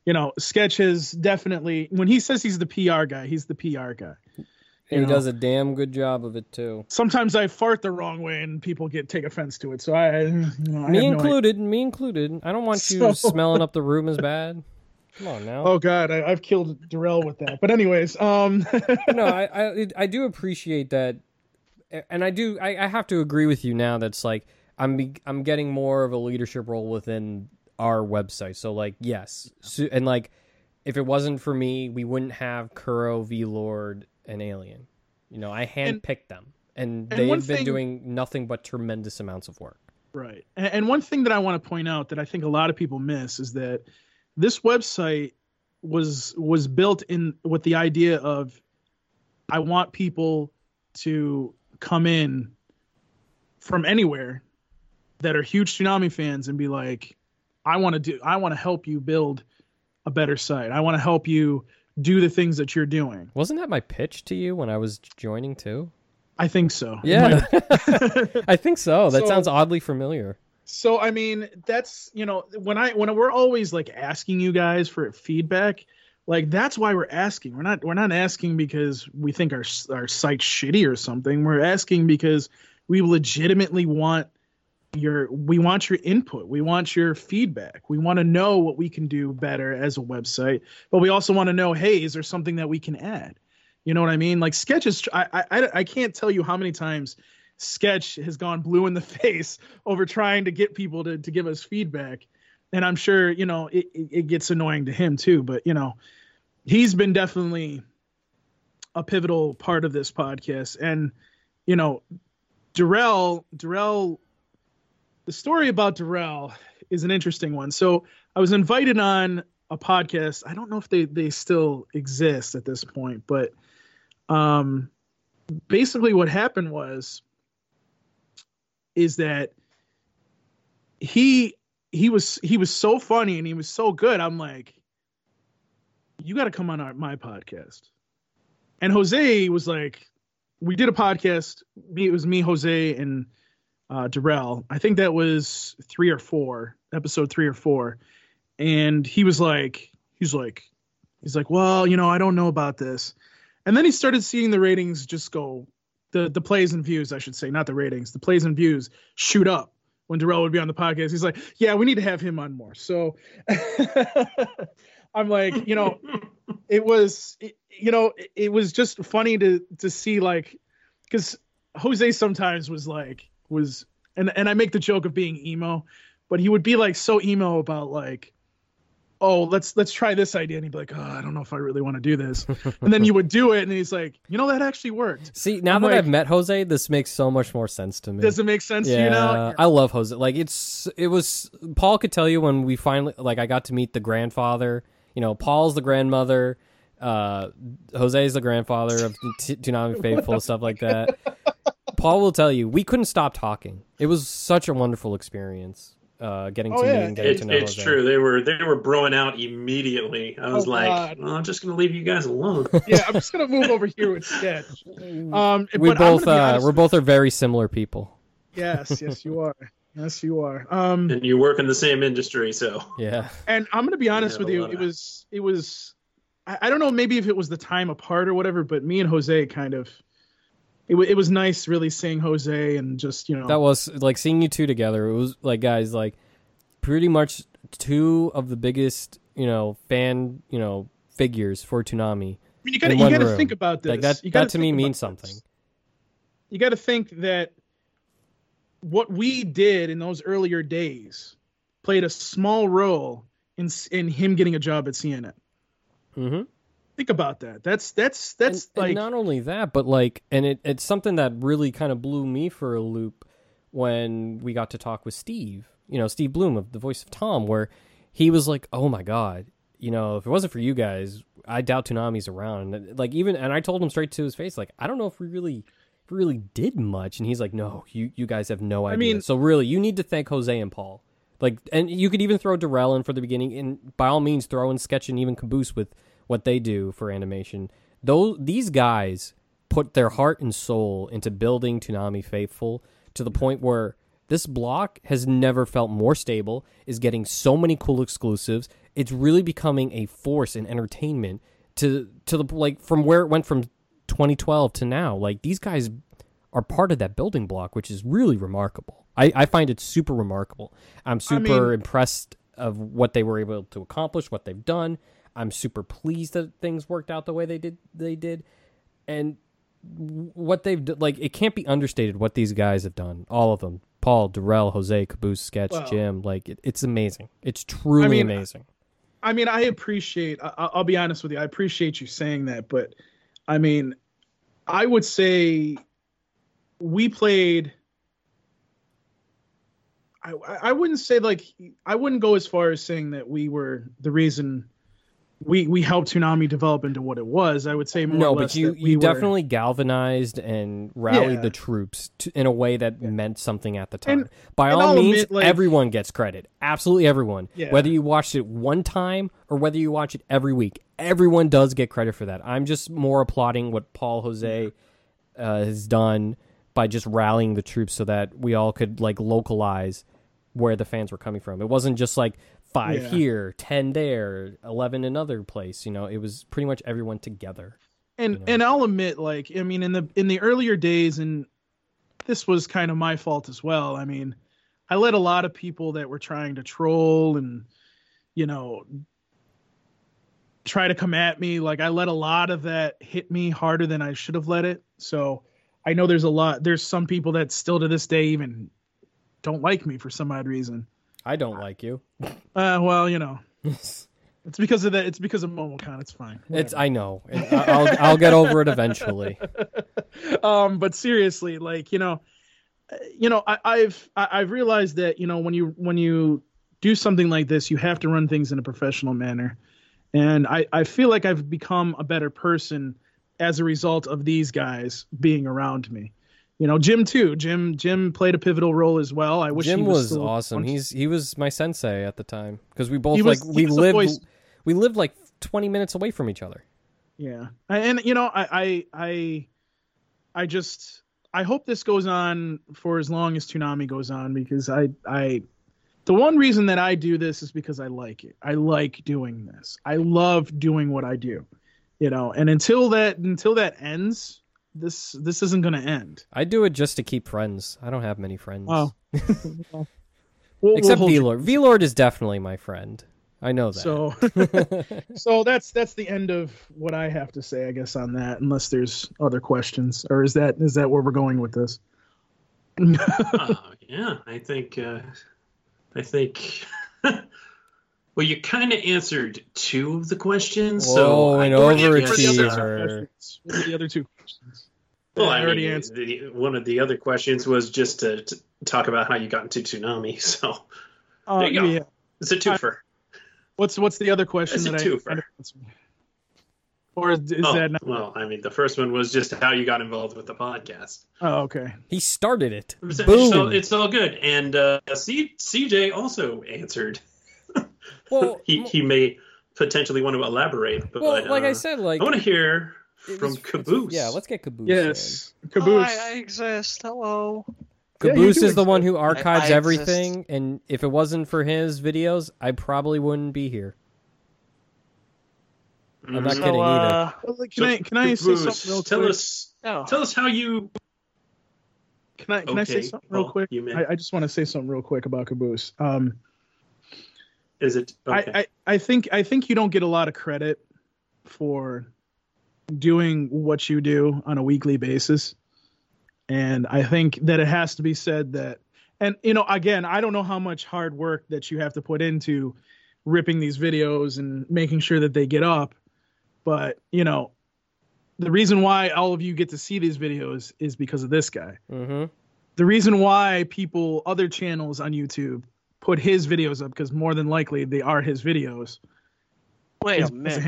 you know sketch has definitely when he says he's the pr guy he's the pr guy And he know. does a damn good job of it too. sometimes i fart the wrong way and people get take offense to it so i you know, I me have no included. me included. I don't want you So- smelling up the room as bad. Come on now. Oh God, I, I've killed Darrell with that. But anyways, um, no, I, I I do appreciate that, and I do I, I have to agree with you now. That's like I'm be, I'm getting more of a leadership role within our website. So like yes, so, and like if it wasn't for me, we wouldn't have Kuro, V Lord, and Alien. You know, I handpicked them, and, and they've been thing- doing nothing but tremendous amounts of work. right. And, and one thing that I want to point out that I think a lot of people miss is that this website was was built in with the idea of I want people to come in from anywhere that are huge Toonami fans and be like, I want to do, I want to help you build a better site. I want to help you do the things that you're doing. Wasn't that my pitch to you when I was joining too? I think so. Yeah, I think so. That So- sounds oddly familiar. So I mean, that's you know when I when we're always like asking you guys for feedback, like that's why we're asking. We're not we're not asking because we think our our site's shitty or something. We're asking because we legitimately want your we want your input. We want your feedback. We want to know what we can do better as a website, but we also want to know, hey, is there something that we can add? You know what I mean? Like sketches. I I I- I can't tell you how many times sketch has gone blue in the face over trying to get people to, to give us feedback. And i'm sure you know it, it, gets annoying to him too but you know he's been definitely a pivotal part of this podcast. And you know Darrell Darrell the story about Darrell is an interesting one. So i was invited on a podcast. I don't know if they they still exist at this point but um basically what happened was is that he he was he was so funny and he was so good. I'm like, you got to come on our, my podcast. And Jose was like, we did a podcast. Me, it was me, Jose, and uh, Darrell. I think that was three or four, episode three or four. And he was like, he's like, he's like, well, you know, I don't know about this. And then he started seeing the ratings just go the the plays and views, I should say, not the ratings, the plays and views shoot up when Darrell would be on the podcast. He's like, yeah, we need to have him on more. So I'm like, you know, it was, you know, it, it was just funny to to see like, because Jose sometimes was like was, and and I make the joke of being emo, but he would be like so emo about like. Oh, let's let's try this idea, and he'd be like, "Oh, I don't know if I really want to do this." And then you would do it, and he's like, "You know, that actually worked." See, now I'm that like- I've met Jose, this makes so much more sense to me. Does it make sense yeah, to you now? I love Jose. Like it's it was Paul could tell you when we finally like I got to meet the grandfather. You know, Paul's the grandmother. Uh, Jose's the grandfather of T- Toonami Faithful stuff like that. Paul will tell you we couldn't stop talking. It was such a wonderful experience. Uh, getting to Oh, meet yeah. and getting It's, to know it's Jose. true. They were they were broing out immediately. I was Oh, like, well, I'm just gonna leave you guys alone. yeah, I'm just gonna move over here with sketch. Um, We but both uh, we're both are very similar people. yes, yes, you are. Yes, you are. Um, and you work in the same industry, so Yeah. and I'm gonna be honest Yeah, with you. It of- was, it was. I, I don't know. Maybe if it was the time apart or whatever, but me and Jose kind of. It, wa- it was nice, really seeing Jose and just you know. That was like seeing you two together. It was like guys, like pretty much two of the biggest, you know, fan, you know, figures for Toonami. I mean, you gotta you gotta room. think about this. Like that, You gotta that to me means something. this. You got to think that what we did in those earlier days played a small role in in him getting a job at CNN. Mm-hmm. Think about that. That's that's that's and, like and not only that, but like, and it, it's something that really kind of blew me for a loop when we got to talk with Steve. You know, Steve Blum of the voice of Tom, where he was like, "Oh my god, you know, if it wasn't for you guys, I doubt Toonami's around." And, like even, and I told him straight to his face, like, "I don't know if we really." Really did much, and he's like, "No, you you guys have no idea." mean- so really, you need to thank Jose and Paul. Like, and you could even throw Darrell in for the beginning, and by all means, throw in Sketch and even Caboose with what they do for animation. Those these guys put their heart and soul into building Toonami Faithful to the point where this block has never felt more stable, is getting so many cool exclusives. It's really becoming a force in entertainment to to the like from where it went from 2012 to now. Like these guys are part of that building block, which is really remarkable. I, I find it super remarkable. I'm super mean- impressed of what they were able to accomplish, what they've done. I'm super pleased that things worked out the way they did. They did, and what they've like it can't be understated what these guys have done. All of them: Paul, Darrell, Jose, Caboose, Sketch, Well- Jim. Like it, it's amazing. It's truly I mean, amazing. I mean, I appreciate. I, I'll be honest with you. I appreciate you saying that, but I mean, I would say we played. I I wouldn't say like I wouldn't go as far as saying that we were the reason we we helped Toonami develop into what it was. I would say more no, but you we you were- definitely galvanized and rallied Yeah. the troops to, in a way that meant something at the time. And- By all I'll means, admit, like- everyone gets credit. Absolutely everyone. Yeah. Whether you watched it one time or whether you watch it every week, everyone does get credit for that. I'm just more applauding what Paul Jose uh, has done by just rallying the troops so that we all could like localize where the fans were coming from. It wasn't just like five Yeah. here, ten there, eleven another place. You know, it was pretty much everyone together. and you know. and I'll admit, like, I mean, in the in the earlier days, and this was kind of my fault as well. I mean, I let a lot of people that were trying to troll and, you know, try to come at me. Like, I let a lot of that hit me harder than I should have let it. So, I know there's a lot. There's some people that still to this day even don't like me for some odd reason. I don't like you. Uh, well, you know, it's because of that. It's because of MomoCon. It's fine. It's I know. I'll I'll get over it eventually. um but seriously like you know uh, you know I, i've i've realized that you know when you when you do something like this you have to run things in a professional manner and i i feel like i've become a better person as a result of these guys being around me you know jim too jim jim played a pivotal role as well i wish Jim he was, was, awesome. He's he was my sensei at the time because we both was- like we lived we lived like 20 minutes away from each other. Yeah, and you know, I, I, I, I just, I hope this goes on for as long as Toonami goes on because I, I, the one reason that I do this is because I like it. I like doing this. I love doing what I do, you know. And until that, until that ends, this, this isn't going to end. I do it just to keep friends. I don't have many friends. Oh, We'll- we'll Except hold you- V-Lord. V-Lord is definitely my friend. I know that. So, so that's that's the end of what I have to say, I guess, on that. Unless there's other questions, or is that is that where we're going with this? uh, yeah, I think. Uh, I think. Well, you kind of answered two of the questions, so Whoa, I an overachiever. What are the other two questions? Well, I I already mean, answered. the, one of the other questions was just to, to talk about how you got into Toonami. So Uh, there you go. yeah. it's a twofer. What's what's the other question That's a that I? twofer. Or is, is oh, that not? well, I mean, the first one was just how you got involved with the podcast. Oh, okay. he started it. It's, Boom. it's all, it's all good. And uh, C, CJ also answered. Well, He he may potentially want to elaborate, but well, like uh, I said, like I want to hear from was- Caboose. Yeah, let's get Caboose. Yes, Caboose. Hi, I exist. Hello. in. Yeah, you Caboose is the one who archives I everything, and if it wasn't for his videos, I probably wouldn't be here. I'm not kidding so, either. uh, Well, like, So, Can I can I say something real tell quick? us no. tell us how you Can I can I say something real well, quick? you. I, I just want to say something real quick about Caboose. Um, is it okay. I, I I think I think you don't get a lot of credit for doing what you do on a weekly basis, and I think that it has to be said that, and you know, again, I don't know how much hard work that you have to put into ripping these videos and making sure that they get up, but you know, the reason why all of you get to see these videos is because of this guy Mm-hmm. the reason why people other channels on youtube put his videos up because more than likely they are his videos Wait is a because of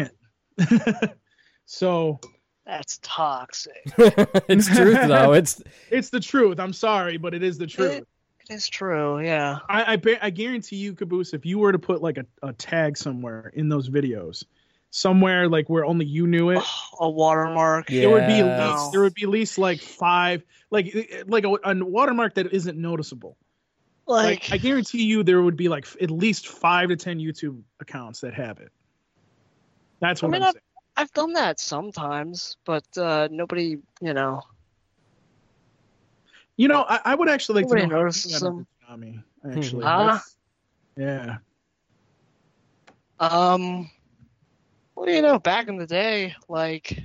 minute. so That's toxic. it's truth though. It's it's the truth i'm sorry but it is the truth It- It is true. Yeah. I, I I guarantee you caboose if you were to put like a, a tag somewhere in those videos somewhere like where only you knew it A watermark. Yeah. there would be at least there would be at least like five like like a, a watermark that isn't noticeable Like, like I guarantee you there would be like f- at least five to ten YouTube accounts that have it. That's what I mean, I've- saying. I've done that sometimes, but uh, nobody, you know, You know, I, I would actually like Nobody to know notices them. Toonami, Actually? That's- yeah. Um, well, you know, back in the day, like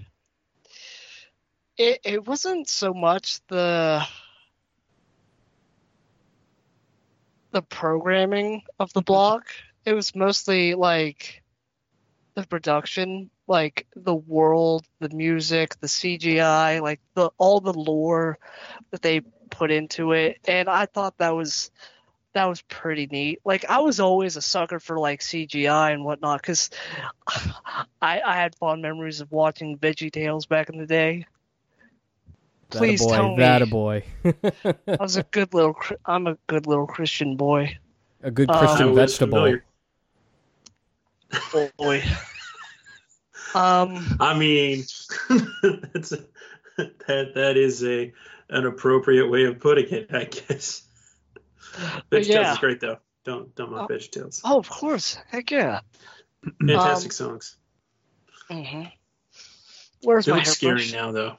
it it wasn't so much the the programming of the mm-hmm. block. It was mostly like the production, like the world, the music, the CGI, like the all the lore that they put into it. And I thought that was that was pretty neat. Like I was always a sucker for like CGI and whatnot because I I had fond memories of watching VeggieTales back in the day. That a Please boy, tell that a boy. I was a good little. I'm a good little Christian boy. a good Uh, Christian was vegetable. familiar. Boy. um. I mean, that's a, that that is a an appropriate way of putting it, I guess. But VeggieTales yeah. is great though. Don't don't mock Oh. VeggieTales. Oh, of course. Heck yeah. Fantastic um, songs. hmm Where's They my look scary now though.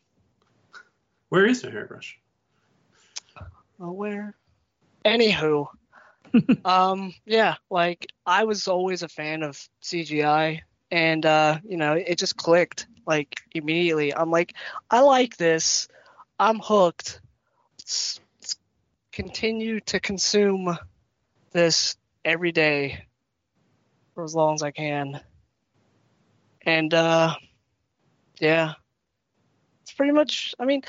Where is my hairbrush? Oh, where? Anywho, um, yeah, like I was always a fan of CGI, and uh, you know, it just clicked like immediately. I'm like, I like this. I'm hooked. Let's, let's continue to consume this every day for as long as I can. And uh, yeah, it's pretty much. I mean,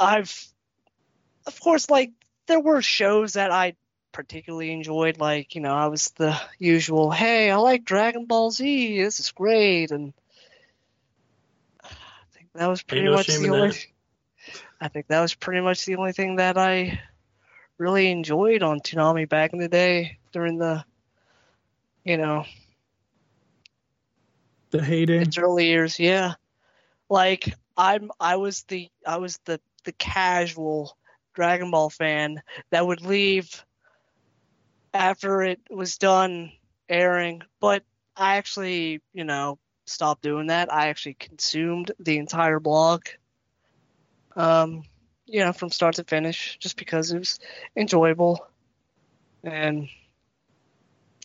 I've of course, like there were shows that I particularly enjoyed. Like you know, I was the usual, "Hey, I like Dragon Ball Z. This is great," and I think that was pretty much the only. that. I think that was pretty much the only thing that I really enjoyed on Toonami back in the day during the, you know, The heyday. its early years. Yeah, like I'm, I was the, I was the the casual Dragon Ball fan that would leave after it was done airing, but I actually, you know, stopped doing that. I actually consumed the entire block, um, you know, from start to finish, just because it was enjoyable, and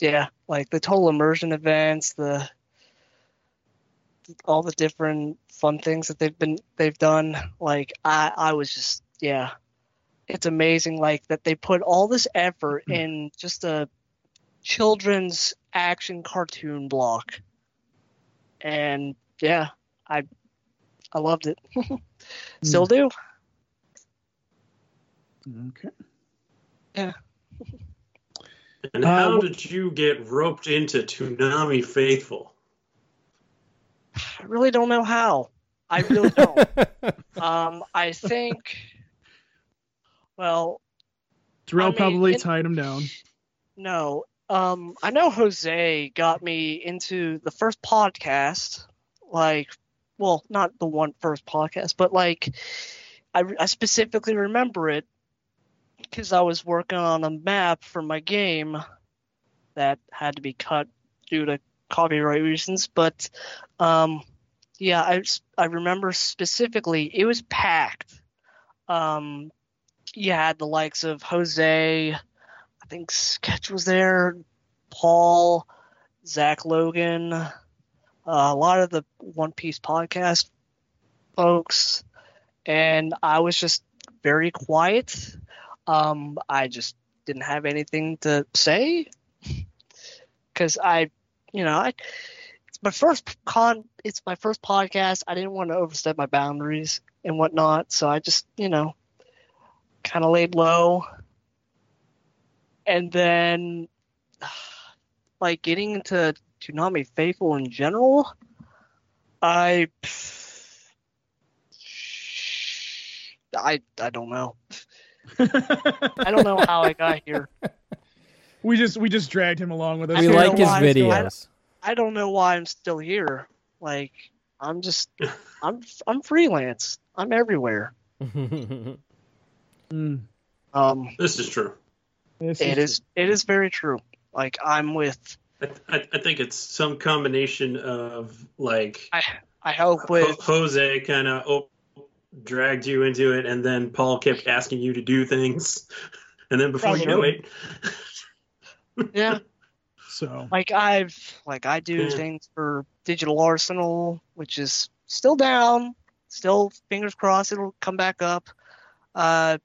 yeah, like the total immersion events, the all the different fun things that they've been they've done. Like I, I was just yeah, it's amazing. Like that they put all this effort hmm. in just a children's action cartoon block, and yeah, I I loved it. Still hmm. do. Okay. Yeah. And how wh- did you get roped into Toonami Faithful? I really don't know how. I really don't. um, I think. Well, Terrell I mean, probably in- tied him down. No. Um, I know Jose got me into the first podcast, like, well, not the one first podcast, but like, I, I specifically remember it because I was working on a map for my game that had to be cut due to copyright reasons. But, um, yeah, I remember specifically it was packed. Um, you had the likes of Jose, I think Sketch was there, Paul, Zach Logan, uh, a lot of the One Piece podcast folks, and I was just very quiet. Um, I just didn't have anything to say because I, you know, I it's my first con, it's my first podcast. I didn't want to overstep my boundaries and whatnot, so I just, you know, kind of laid low and then like getting into Toonami Faithful in general, I I I don't know. I don't know how I got here. we just we just dragged him along with us. we I like don't his know why it's going- videos. I don't know why I'm still here. Like I'm just I'm I'm freelance. I'm everywhere. Mm, Um This is true. this it is it is very true. Like I'm with I, I, I think it's some combination of like I I hope with Jose kind of oh, dragged you into it, and then Paul kept asking you to do things, and then before you know it, yeah. So like I've like I do Yeah. things for Digital Arsenal, which is still down, still fingers crossed it'll come back up. Uh,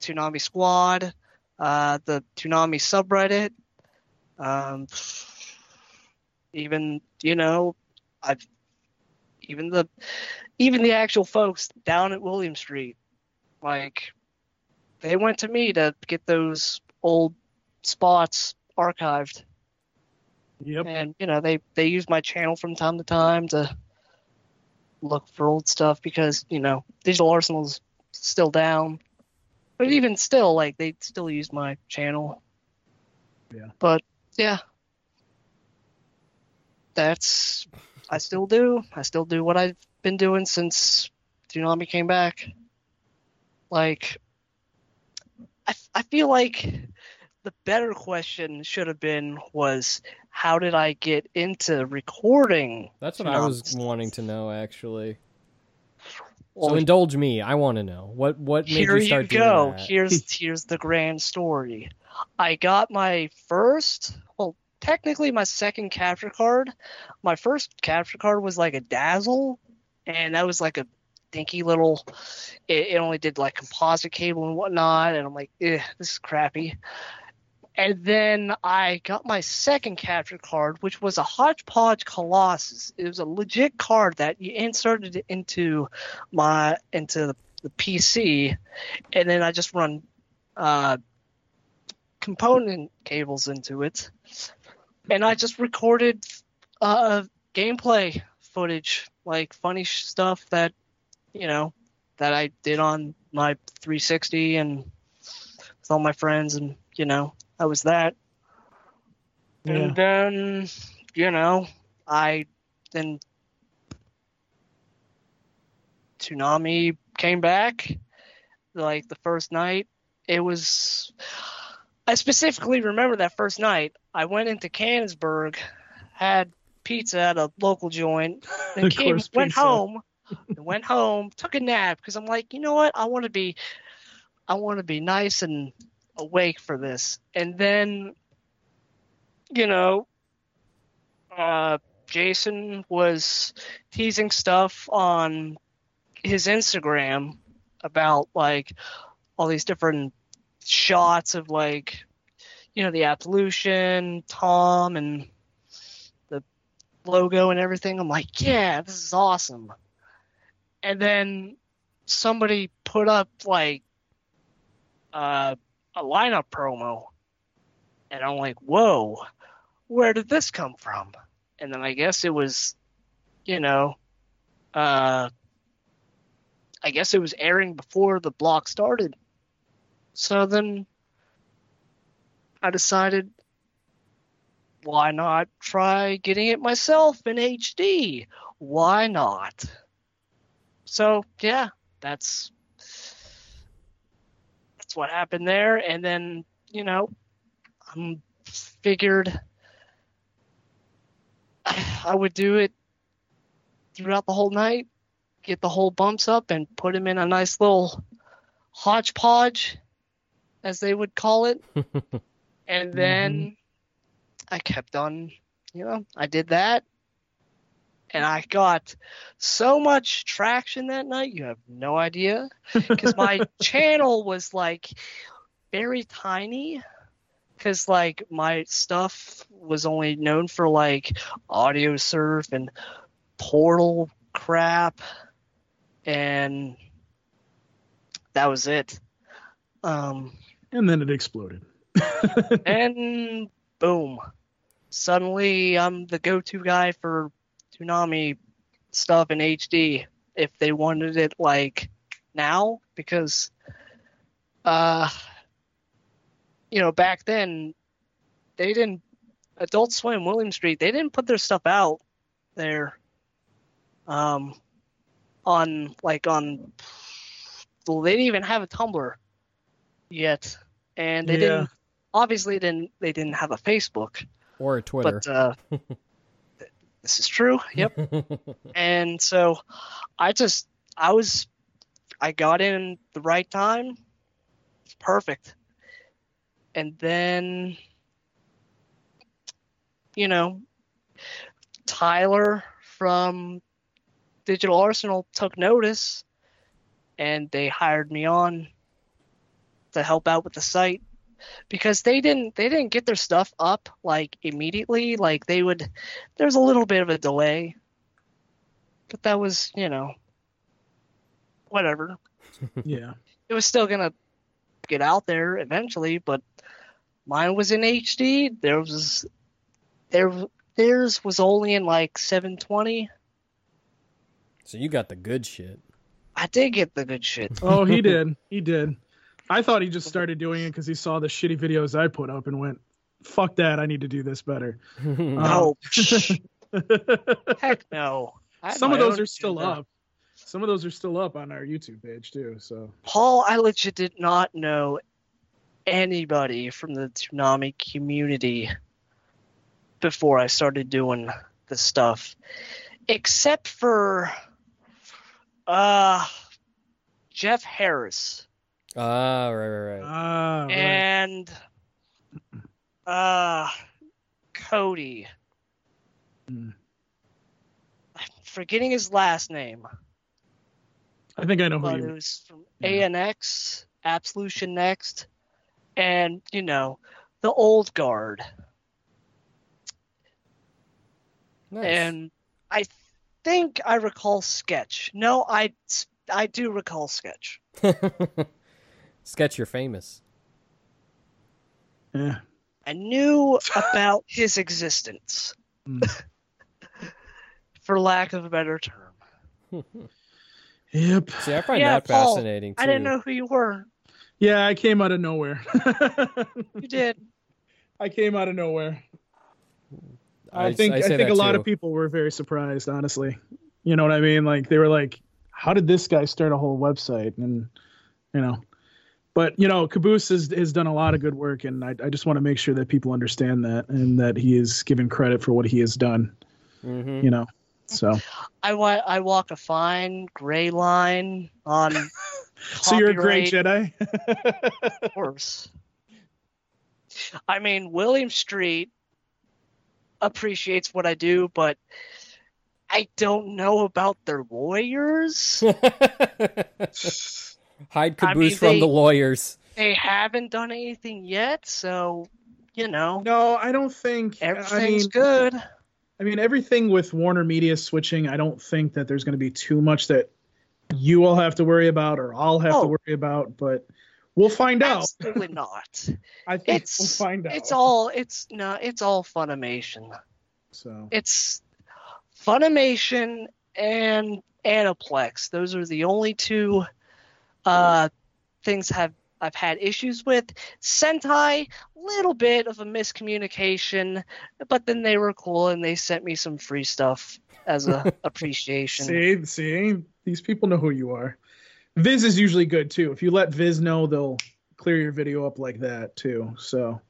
Toonami Squad, uh, the Toonami subreddit, um, even you know, I've even the even the actual folks down at William Street, like they went to me to get those old spots archived. Yep. and you know they they use my channel from time to time to look for old stuff because you know digital arsenal's still down but even still like they still use my channel Yeah. but yeah that's i still do i still do what i've been doing since Toonami came back like i, I feel like the better question should have been was how did I get into recording? That's what I was wanting to know, actually. Well, so indulge me. I want to know what what made you start you go. doing that. Here's here's the grand story. I got my first, well, technically my second capture card. My first capture card was like a Dazzle, and that was like a dinky little. It, it only did like composite cable and whatnot, and I'm like, eh, this is crappy. And then I got my second capture card, which was a Hauppauge Colossus. It was a legit card that you inserted into my into the, the PC, and then I just run uh, component cables into it, and I just recorded uh, gameplay footage, like funny stuff that you know that I did on my 360 and with all my friends, and you know that was that. Yeah. And then you know I then Toonami came back like the first night it was i specifically remember that first night i went into Canonsburg, had pizza at a local joint then Of came went pizza. home went home took a nap because i'm like you know what i want to be i want to be nice and awake for this and then you know uh jason was teasing stuff on his Instagram about like all these different shots of like you know the absolution, Tom and the logo and everything. I'm like, yeah, this is awesome. And then somebody put up like uh, a lineup promo, and I'm like, whoa, where did this come from? And then I guess it was, you know, uh, I guess it was airing before the block started. So then I decided why not try getting it myself in HD? Why not? So yeah, that's that's what happened there and then, you know, I figured I would do it throughout the whole night get the whole bumps up and put him in a nice little hodgepodge, as they would call it. and then mm-hmm. I kept on, you know, I did that. And I got so much traction that night, you have no idea. Because my channel was like very tiny. Because like my stuff was only known for like Audiosurf and portal crap and that was it. Um, And then it exploded. and boom, suddenly I'm the go-to guy for Toonami stuff in HD if they wanted it like now because uh you know back then they didn't Adult Swim William Street they didn't put their stuff out there um on like on well, they didn't even have a Tumblr yet and they Yeah. didn't obviously didn't they didn't have a Facebook or a Twitter. but uh this is true. Yep. And so I just I was I got in the right time. It's perfect. And then you know Tyler from Digital Arsenal took notice and they hired me on to help out with the site because they didn't they didn't get their stuff up like immediately like they would there's a little bit of a delay but that was you know whatever yeah. it was still gonna get out there eventually, but mine was in HD. There was there theirs was only in like 720. So you got the good shit. I did get the good shit. Oh, he did. He did. I thought he just started doing it because he saw the shitty videos I put up and went, "Fuck that! I need to do this better." No, heck no. Some of those are still agenda. up. Some of those are still up on our YouTube page too. So Paul, I legit did not know anybody from the Toonami community before I started doing the stuff, except for uh Jeff Harris ah, right, right, right. ah, right. and uh Cody. Hmm. I'm forgetting his last name. I think I know who but you. it was from Yeah. ANX, Absolution Next, and you know the old guard. Nice. And I think I recall Sketch. No, I I do recall Sketch. Sketch, you're famous. Yeah. I knew about his existence, Hmm. for lack of a better term. Yep. See, I find Yeah, that Paul, fascinating too. I didn't know who you were. Yeah, I came out of nowhere. You did. I came out of nowhere. I, I- think I I, think that a lot too. of people were very surprised, honestly. You know what I mean? Like they were like, "How did this guy start a whole website?" And you know, but you know, Caboose has has done a lot of good work, and I, I just want to make sure that people understand that and that he is given credit for what he has done. Mhm. You know, so I wa- I walk a fine gray line on. so you're a great. Jedi. Of course. I mean, William Street appreciates what I do, but I don't know about their lawyers. Hide I caboose mean, from they- the lawyers. they haven't done anything yet, so you know no, I don't think everything's I mean, good. I mean, everything with Warner Media switching, I don't think that there's going to be too much that you will have to worry about or I'll have to Oh. worry about, but we'll find out. Absolutely not. I think It's we'll find out. it's all it's no it's all Funimation. so. It's Funimation and Aniplex. Those are the only two uh, things have I've had issues with. Sentai, little bit of a miscommunication, but then they were cool and they sent me some free stuff as a appreciation. See, see, these people know who you are. Viz is usually good too. If you let Viz know, they'll clear your video up like that too. So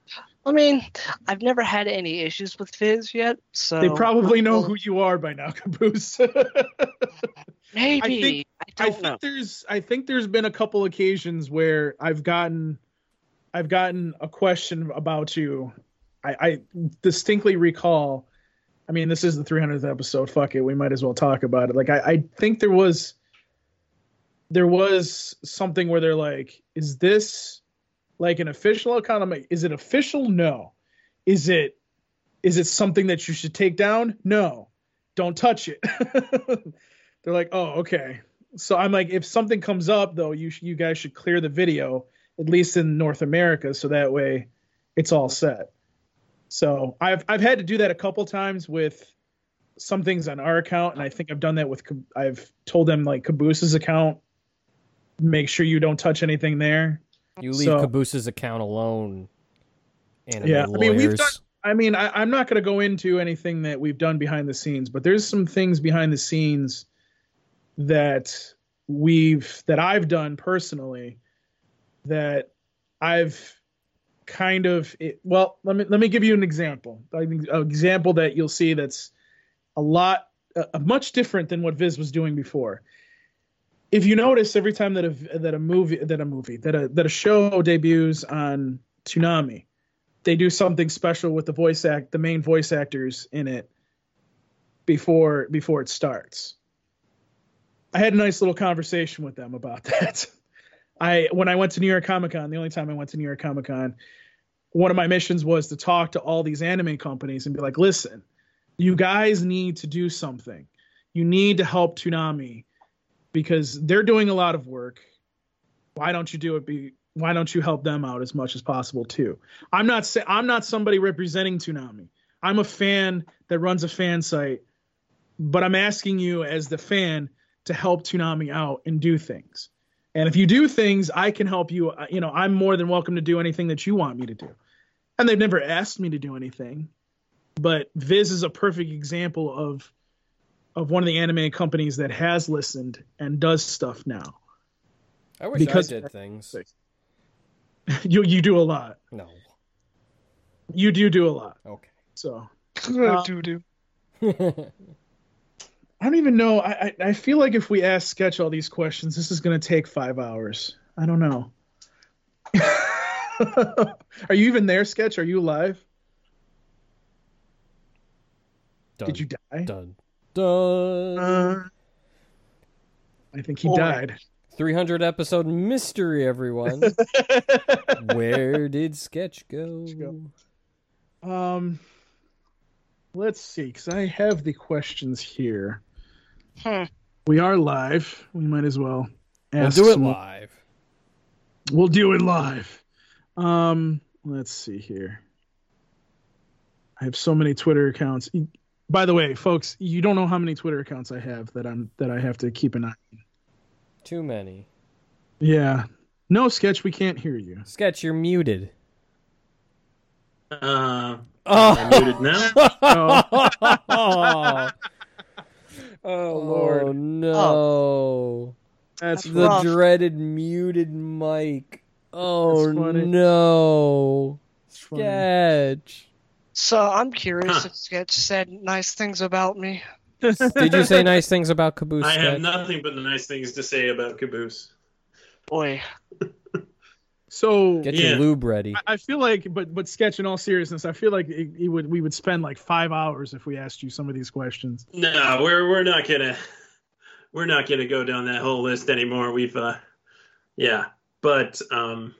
I mean, I've never had any issues with Viz yet, so they probably know who you are by now, Caboose. Maybe think- I, I think know. there's I think there's been a couple occasions where I've gotten I've gotten a question about you. I, I distinctly recall. I mean, this is the 300th episode. Fuck it, we might as well talk about it. Like, I, I think there was there was something where they're like, "Is this like an official account?" Like, "Is it official? No. Is it is it something that you should take down? No. Don't touch it." they're like, "Oh, okay." So I'm like, if something comes up though, you sh- you guys should clear the video at least in North America, so that way it's all set. So I've I've had to do that a couple times with some things on our account, and I think I've done that with I've told them like Caboose's account, make sure you don't touch anything there. You leave So- Caboose's account alone. Yeah, I mean, we've done- I mean, I, I'm not going to go into anything that we've done behind the scenes, but there's some things behind the scenes that we've that I've done personally that I've kind of it, well let me let me give you an example I think an example that you'll see that's a lot uh, much different than what Viz was doing before if you notice every time that a that a movie that a movie that a that a show debuts on Toonami they do something special with the voice act the main voice actors in it before before it starts. I had a nice little conversation with them about that. I when i went to new york comic con the only time i went to new york comic con one of my missions was to talk to all these anime companies and be like listen you guys need to do something. You need to help Toonami because they're doing a lot of work why don't you do it be why don't you help them out as much as possible too? I'm not say I'm not somebody representing Toonami. I'm a fan that runs a fan site, but I'm asking you as the fan to help Toonami out and do things. And if you do things, I can help you. Uh, You know, I'm more than welcome to do anything that you want me to do. And they've never asked me to do anything, but Viz is a perfect example of of one of the anime companies that has listened and does stuff now. I wish Because- I did things. you you do a lot. No. You do do a lot. Okay. So uh, Oh, doo-doo. I don't even know. I, I I feel like if we ask Sketch all these questions, this is going to take five hours. I don't know. Are you even there, Sketch? Are you alive? Done. Did you die? Done. Done. Uh, I think he Boy. died. 300 episode mystery, everyone. Where did Sketch go? go? Um, let's see, because I have the questions here. Hmm. We are live. We might as well. We'll do it some- live. We'll do it live. Um, let's see here. I have so many Twitter accounts. By the way, folks, you don't know how many Twitter accounts I have that I'm that I have to keep an eye. on. Too many. Yeah. No sketch, we can't hear you. Sketch, you're muted. Uh, Oh, I'm muted now. oh, Oh Lord. no. That's That's The rough. dreaded muted mic. Oh, no. Sketch. So I'm curious Huh. if Sketch said nice things about me. Did you say nice things about Caboose? I have nothing but the nice things to say about Caboose. Boy, So Get Yeah. your lube ready. I- I feel like, but but sketch in all seriousness, I feel like it, it would we would spend like five hours if we asked you some of these questions. No, we're we're not gonna we're not gonna go down that whole list anymore. We've uh yeah. But um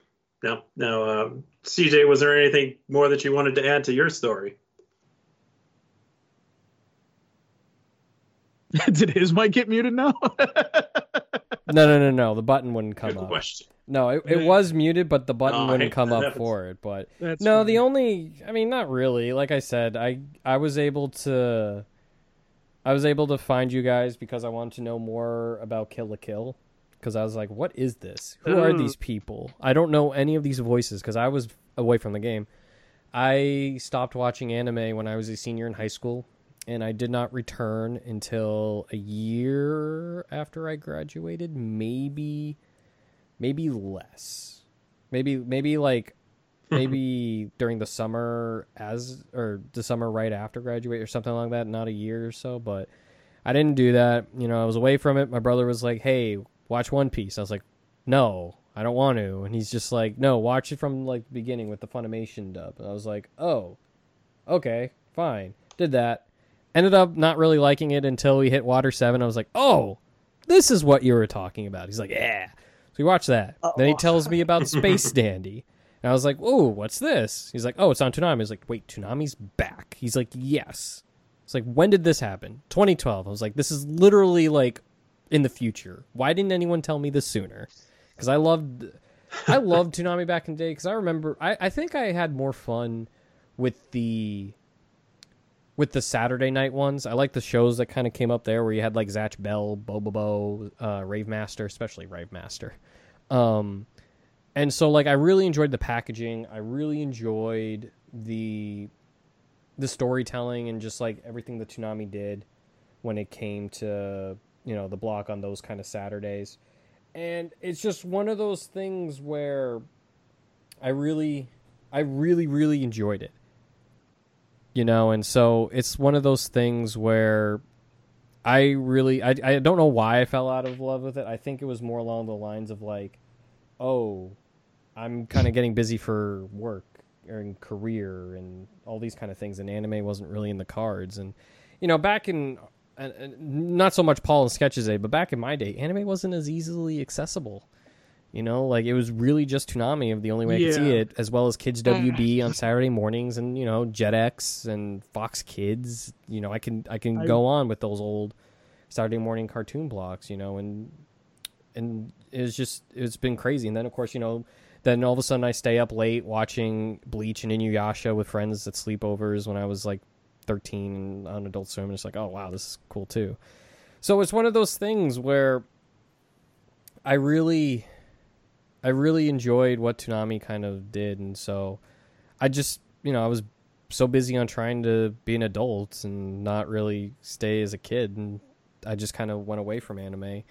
no no um CJ, was there anything more that you wanted to add to your story? Did his mic get muted now? No, no, no, no. The button wouldn't come Good up. question. No, it, it was muted, but the button Oh, wouldn't come up happens. for it. But That's no, funny. the only, I mean, not really. Like I said, I I was able to, I was able to find you guys because I wanted to know more about Kill la Kill. Because I was like, what is this? Who are hmm. these people? I don't know any of these voices because I was away from the game. I stopped watching anime when I was a senior in high school, and I did not return until a year after I graduated, maybe maybe less. Maybe maybe like hmm. maybe during the summer as or the summer right after graduate or something like that, not a year or so, but I didn't do that. You know, I was away from it. My brother was like, "Hey, watch One Piece." I was like, "No, I don't want to." And he's just like, "No, watch it from like the beginning with the Funimation dub." And I was like, "Oh, okay, fine." Did that. Ended up not really liking it until we hit Water 7. I was like, "Oh, this is what you were talking about." He's like, "Yeah." So we watch that. Then he tells me about Space Dandy. And I was like, "Oh, what's this?" He's like, "Oh, it's on Toonami." He's like, "Wait, Toonami's back?" He's like, "Yes." It's like, "When did this happen?" 2012. I was like, "This is literally like in the future. Why didn't anyone tell me this sooner?" Because I loved, I loved Toonami back in the day. Because I remember, I I think I had more fun with the with the Saturday night ones. I like the shows that kind of came up there where you had like Zatch Bell, Bobobo, uh, Rave Master, especially Rave Master. Um, and so like I really enjoyed the packaging. I really enjoyed the the storytelling and just like everything that Toonami did when it came to you know the block on those kind of Saturdays. And it's just one of those things where I really I really really enjoyed it. You know, and so it's one of those things where I really I I don't know why I fell out of love with it. I think it was more along the lines of like, oh, I'm kind of getting busy for work and career and all these kind of things, and anime wasn't really in the cards. And you know, back in and, and not so much Paul and Sketches day, but back in my day, anime wasn't as easily accessible. You know, like it was really just Toonami of the only way I could see it, as well as Kids WB on Saturday mornings, and you know Jetix and Fox Kids. You know, I can I can I- go on with those old Saturday morning cartoon blocks. You know, and and it's just it's been crazy. And then of course you know then all of a sudden I stay up late watching Bleach and Inuyasha with friends at sleepovers when I was like 13 on Adult Swim. And it's like, oh wow, this is cool too. So it's one of those things where I really, I really enjoyed what Toonami kind of did, and so I just, you know, I was so busy on trying to be an adult and not really stay as a kid, and I just kind of went away from anime.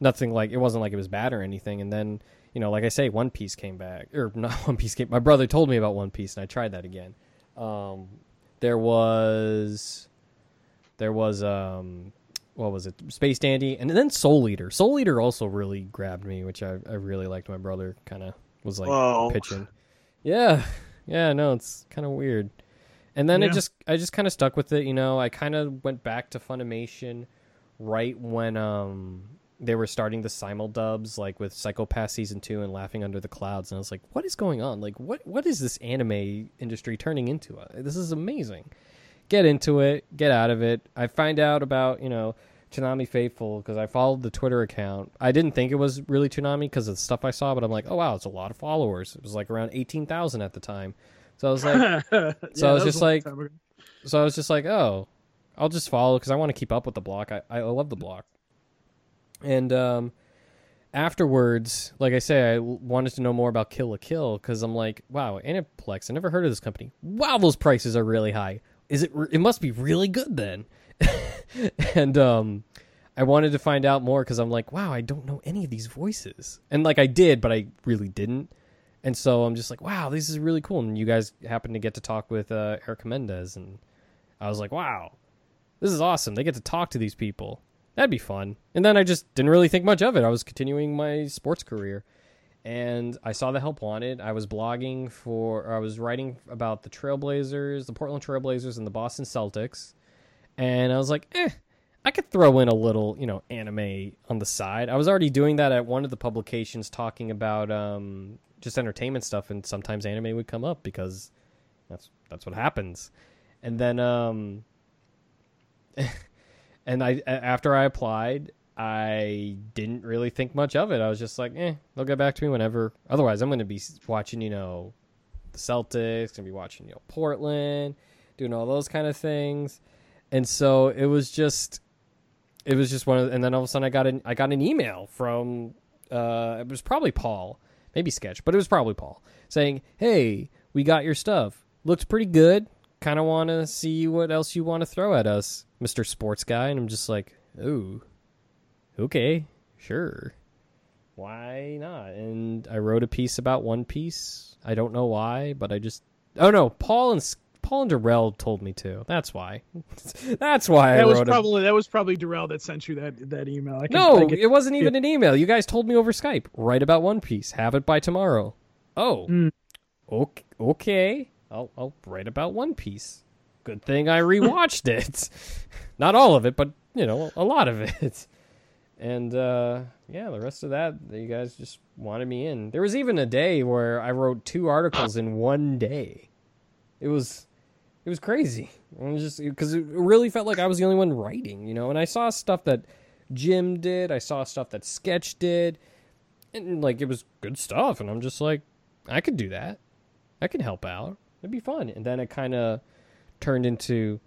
Nothing like it wasn't like it was bad or anything, and then you know, like I say, One Piece came back, or not One Piece came. My brother told me about One Piece, and I tried that again. Um, there was, there was, um, what was it? Space Dandy, and then Soul Eater. Soul Eater also really grabbed me, which I, I really liked. My brother kind of was like Whoa. pitching. Yeah, yeah, no, it's kind of weird. And then Yeah. it just, I just kind of stuck with it. You know, I kind of went back to Funimation right when um they were starting the simul dubs like with Psycho-Pass season 2 and Laughing Under the Clouds and I was like what is going on? Like what what is this anime industry turning into? Uh, this is amazing. Get into it. Get out of it. I find out about you know Toonami Faithful because I followed the Twitter account. I didn't think it was really Toonami because of the stuff I saw but I'm like oh wow it's a lot of followers. It was like around 18,000 at the time. So I was like Yeah, I was just like- so I was just like, oh, I'll just follow because I want to keep up with the block. I, I love the block. And um, afterwards, like I say, I wanted to know more about Kill la Kill because I'm like, wow, Aniplex. I never heard of this company. Wow, those prices are really high. Is it? It must be really good then. and um, I wanted to find out more because I'm like, wow, I don't know any of these voices. And like I did, but I really didn't. And so I'm just like, wow, this is really cool. And you guys happened to get to talk with uh, Erica Mendez, and I was like, wow, this is awesome. They get to talk to these people. That'd be fun. And then I just didn't really think much of it. I was continuing my sports career. And I saw the help wanted. I was blogging for, I was writing about the Trailblazers, the Portland Trailblazers, and the Boston Celtics. And I was like, eh, I could throw in a little, you know, anime on the side. I was already doing that at one of the publications talking about um, just entertainment stuff, and sometimes anime would come up because that's that's what happens. And then um, and I after I applied, I didn't really think much of it. I was just like, eh, they'll get back to me whenever. Otherwise, I'm going to be watching, you know, the Celtics, going to be watching, you know, Portland, doing all those kind of things. And so it was just, it was just one of, and then all of a sudden I got an, I got an email from, uh, it was probably Paul, maybe Sketch, but it was probably Paul saying, hey, we got your stuff. Looks pretty good. Kind of want to see what else you want to throw at us, Mr. Sports Guy. And I'm just like, ooh, okay, sure. Why not? And I wrote a piece about One Piece. I don't know why, but I just oh no, Paul and Paul and Darrell told me to. That's why. That's why I That was wrote a probably that was probably Darrell that sent you that that email. I can, no, I it wasn't even an email. You guys told me over Skype. Write about One Piece. Have it by tomorrow. Oh, Hmm. okay. Okay. I'll I'll write about One Piece. Good thing I rewatched it. Not all of it, but you know, a lot of it. And uh, yeah, the rest of that, you guys just wanted me in. There was even a day where I wrote two articles in one day. It was it was crazy. It was just because it really felt like I was the only one writing, you know. And I saw stuff that Jim did. I saw stuff that Sketch did, and like it was good stuff. And I'm just like, I could do that. I could help out. It'd be fun. And then it kind of turned into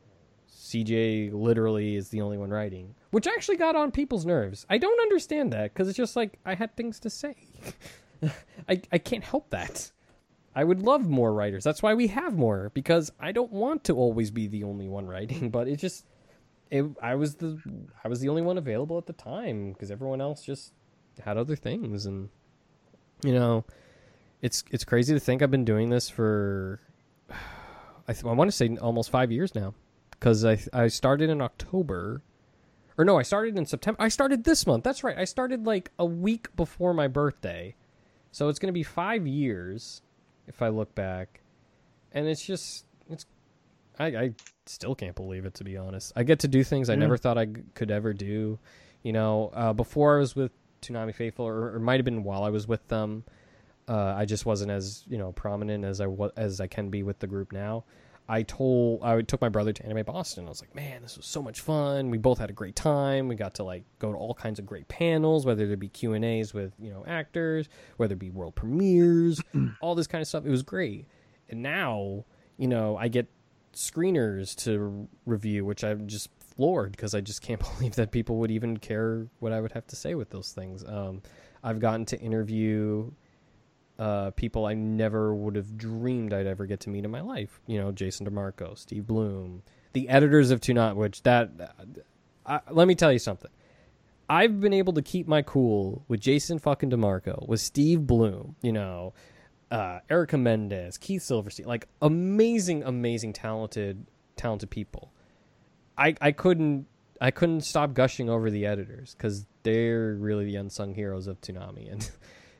CJ literally is the only one writing, which actually got on people's nerves. I don't understand that because it's just like I had things to say. I I can't help that. I would love more writers. That's why we have more because I don't want to always be the only one writing, but it just it I was the I was the only one available at the time because everyone else just had other things and you know it's it's crazy to think I've been doing this for I th- I want to say almost 5 years now cuz I I started in October or no, I started in September. I started this month. That's right. I started like a week before my birthday. So it's going to be 5 years if I look back. And it's just it's I I still can't believe it to be honest. I get to do things I Yeah. never thought I could ever do. You know, uh, before I was with Toonami Faithful, or, or it might have been while I was with them. Uh, I just wasn't as you know prominent as I wa- as I can be with the group now. I told I took my brother to Anime Boston. I was like, man, this was so much fun. We both had a great time. We got to like go to all kinds of great panels, whether there be Q and A's with you know actors, whether it be world premieres, all this kind of stuff. It was great. And now, you know, I get screeners to review, which I'm just floored because I just can't believe that people would even care what I would have to say with those things. Um, I've gotten to interview uh, people I never would have dreamed I'd ever get to meet in my life. You know, Jason DeMarco, Steve Blum, the editors of Toonami, which that, uh, let me tell you something. I've been able to keep my cool with Jason fucking DeMarco, with Steve Blum, you know, uh, Erica Mendez, Keith Silverstein, like amazing, amazing, talented, talented people. I I couldn't I couldn't stop gushing over the editors because they're really the unsung heroes of Toonami, and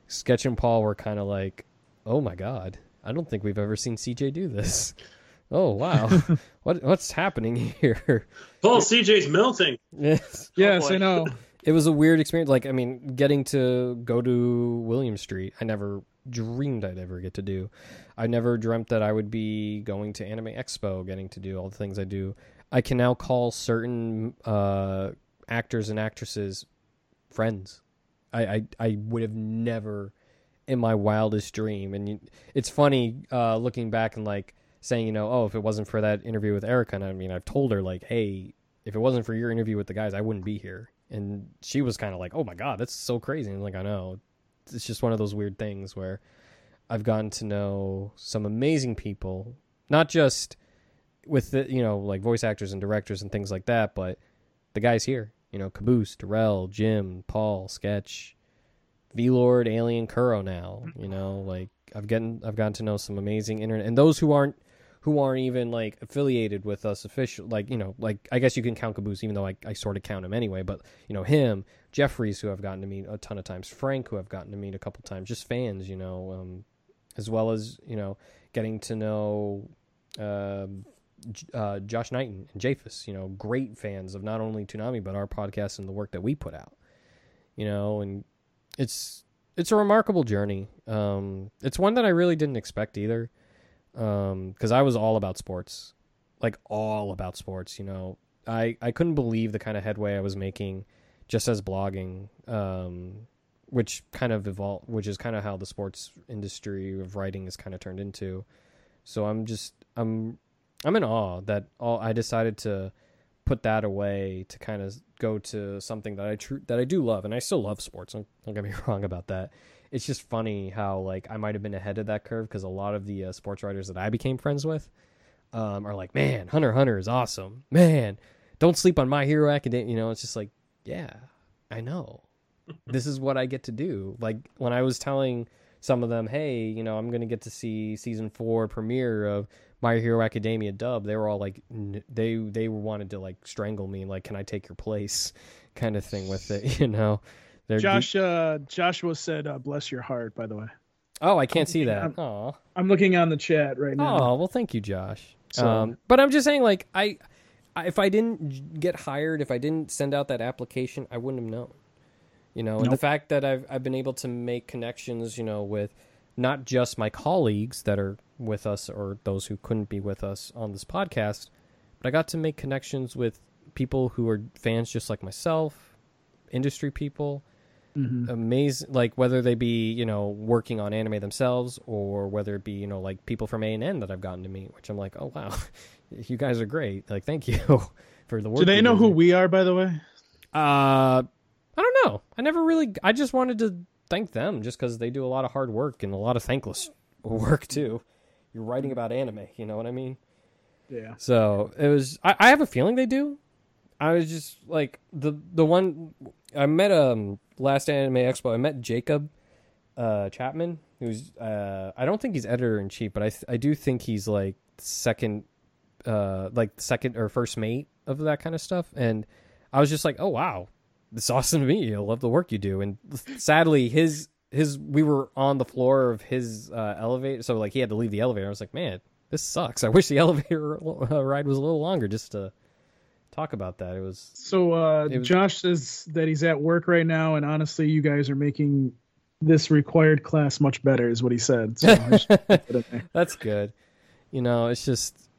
Sketch and Paul were kind of like, oh my god, I don't think we've ever seen CJ do this. Oh wow, what what's happening here? Paul CJ's melting. Yes, Yes, boy. I know. it was a weird experience. Like, I mean, getting to go to William Street, I never dreamed I'd ever get to do. I never dreamt that I would be going to Anime Expo, getting to do all the things I do. I can now call certain uh, actors and actresses friends. I, I, I would have never in my wildest dream. And it's funny uh, looking back and like saying, you know, oh, if it wasn't for that interview with Erica, and I mean, I've told her like, hey, if it wasn't for your interview with the guys, I wouldn't be here. And she was kind of like, oh my god, that's so crazy. And like, I know, it's just one of those weird things where I've gotten to know some amazing people, not just with the you know like voice actors and directors and things like that, but the guys here, you know, Caboose, Darrell, Jim, Paul, Sketch, V Lord, Alien, Kuro. Now, you know, like I've gotten I've gotten to know some amazing internet and those who aren't who aren't even like affiliated with us official like you know like i guess you can count caboose even though I, I sort of count him anyway but you know him jeffries who i've gotten to meet a ton of times frank who i've gotten to meet a couple times just fans you know um, as well as you know getting to know um, uh, josh knighton and japhus you know great fans of not only Toonami but our podcast and the work that we put out you know and it's it's a remarkable journey um, it's one that i really didn't expect either because I was all about sports, like all about sports. You know, I I couldn't believe the kind of headway I was making just as blogging, um, which kind of evolved, which is kind of how the sports industry of writing is kind of turned into. So I'm just I'm I'm in awe that all I decided to put that away to kind of go to something that I tr- that I do love, and I still love sports. Don't, don't get me wrong about that it's just funny how like I might have been ahead of that curve because a lot of the uh, sports writers that I became friends with um, are like, man, Hunter Hunter is awesome. Man, don't sleep on My Hero Academia. You know, it's just like, yeah, I know. this is what I get to do. Like when I was telling some of them, hey, you know, I'm gonna get to see season four premiere of My Hero Academia dub. They were all like, they they wanted to like strangle me, like, can I take your place, kind of thing with it, you know. They're deep- Josh uh, Joshua said, uh, "Bless your heart." By the way, Oh, I can't see that. I'm- Oh, I'm looking on the chat right now. oh, well, thank you, Josh. So- Um, but I'm just saying, like, I, I, if I didn't get hired, if I didn't send out that application, I wouldn't have known. You know, and the fact that I've I've been able to make connections, you know, with not just my colleagues that are with us or those who couldn't be with us on this podcast, but I got to make connections with people who are fans just like myself, industry people, Mhm. amazing like whether they be you know working on anime themselves or whether it be you know like people from ANN that i've gotten to meet which i'm like oh wow you guys are great like thank you for the work Do they know who do. we are? By the way, uh i don't know i never really i just wanted to thank them just because they do a lot of hard work and a lot of thankless work too you're writing about anime you know what i mean yeah. so it was. I, I have a feeling they do. I was just like the the one I met um last anime expo. I met Jacob uh, Chapman, who's uh, I don't think he's editor in chief, but I th- I do think he's like second uh like second or first mate of that kind of stuff. And I was just like, oh wow, it's awesome to meet you. I love the work you do. And sadly, his his we were on the floor of his uh, elevator, so like he had to leave the elevator. I was like, man, this sucks. I wish the elevator uh, ride was a little longer just to talk about that. It was So uh, It was- Josh says that he's at work right now, and honestly, you guys are making this required class much better, is what he said. So I just put it in there. that's good. You know, it's just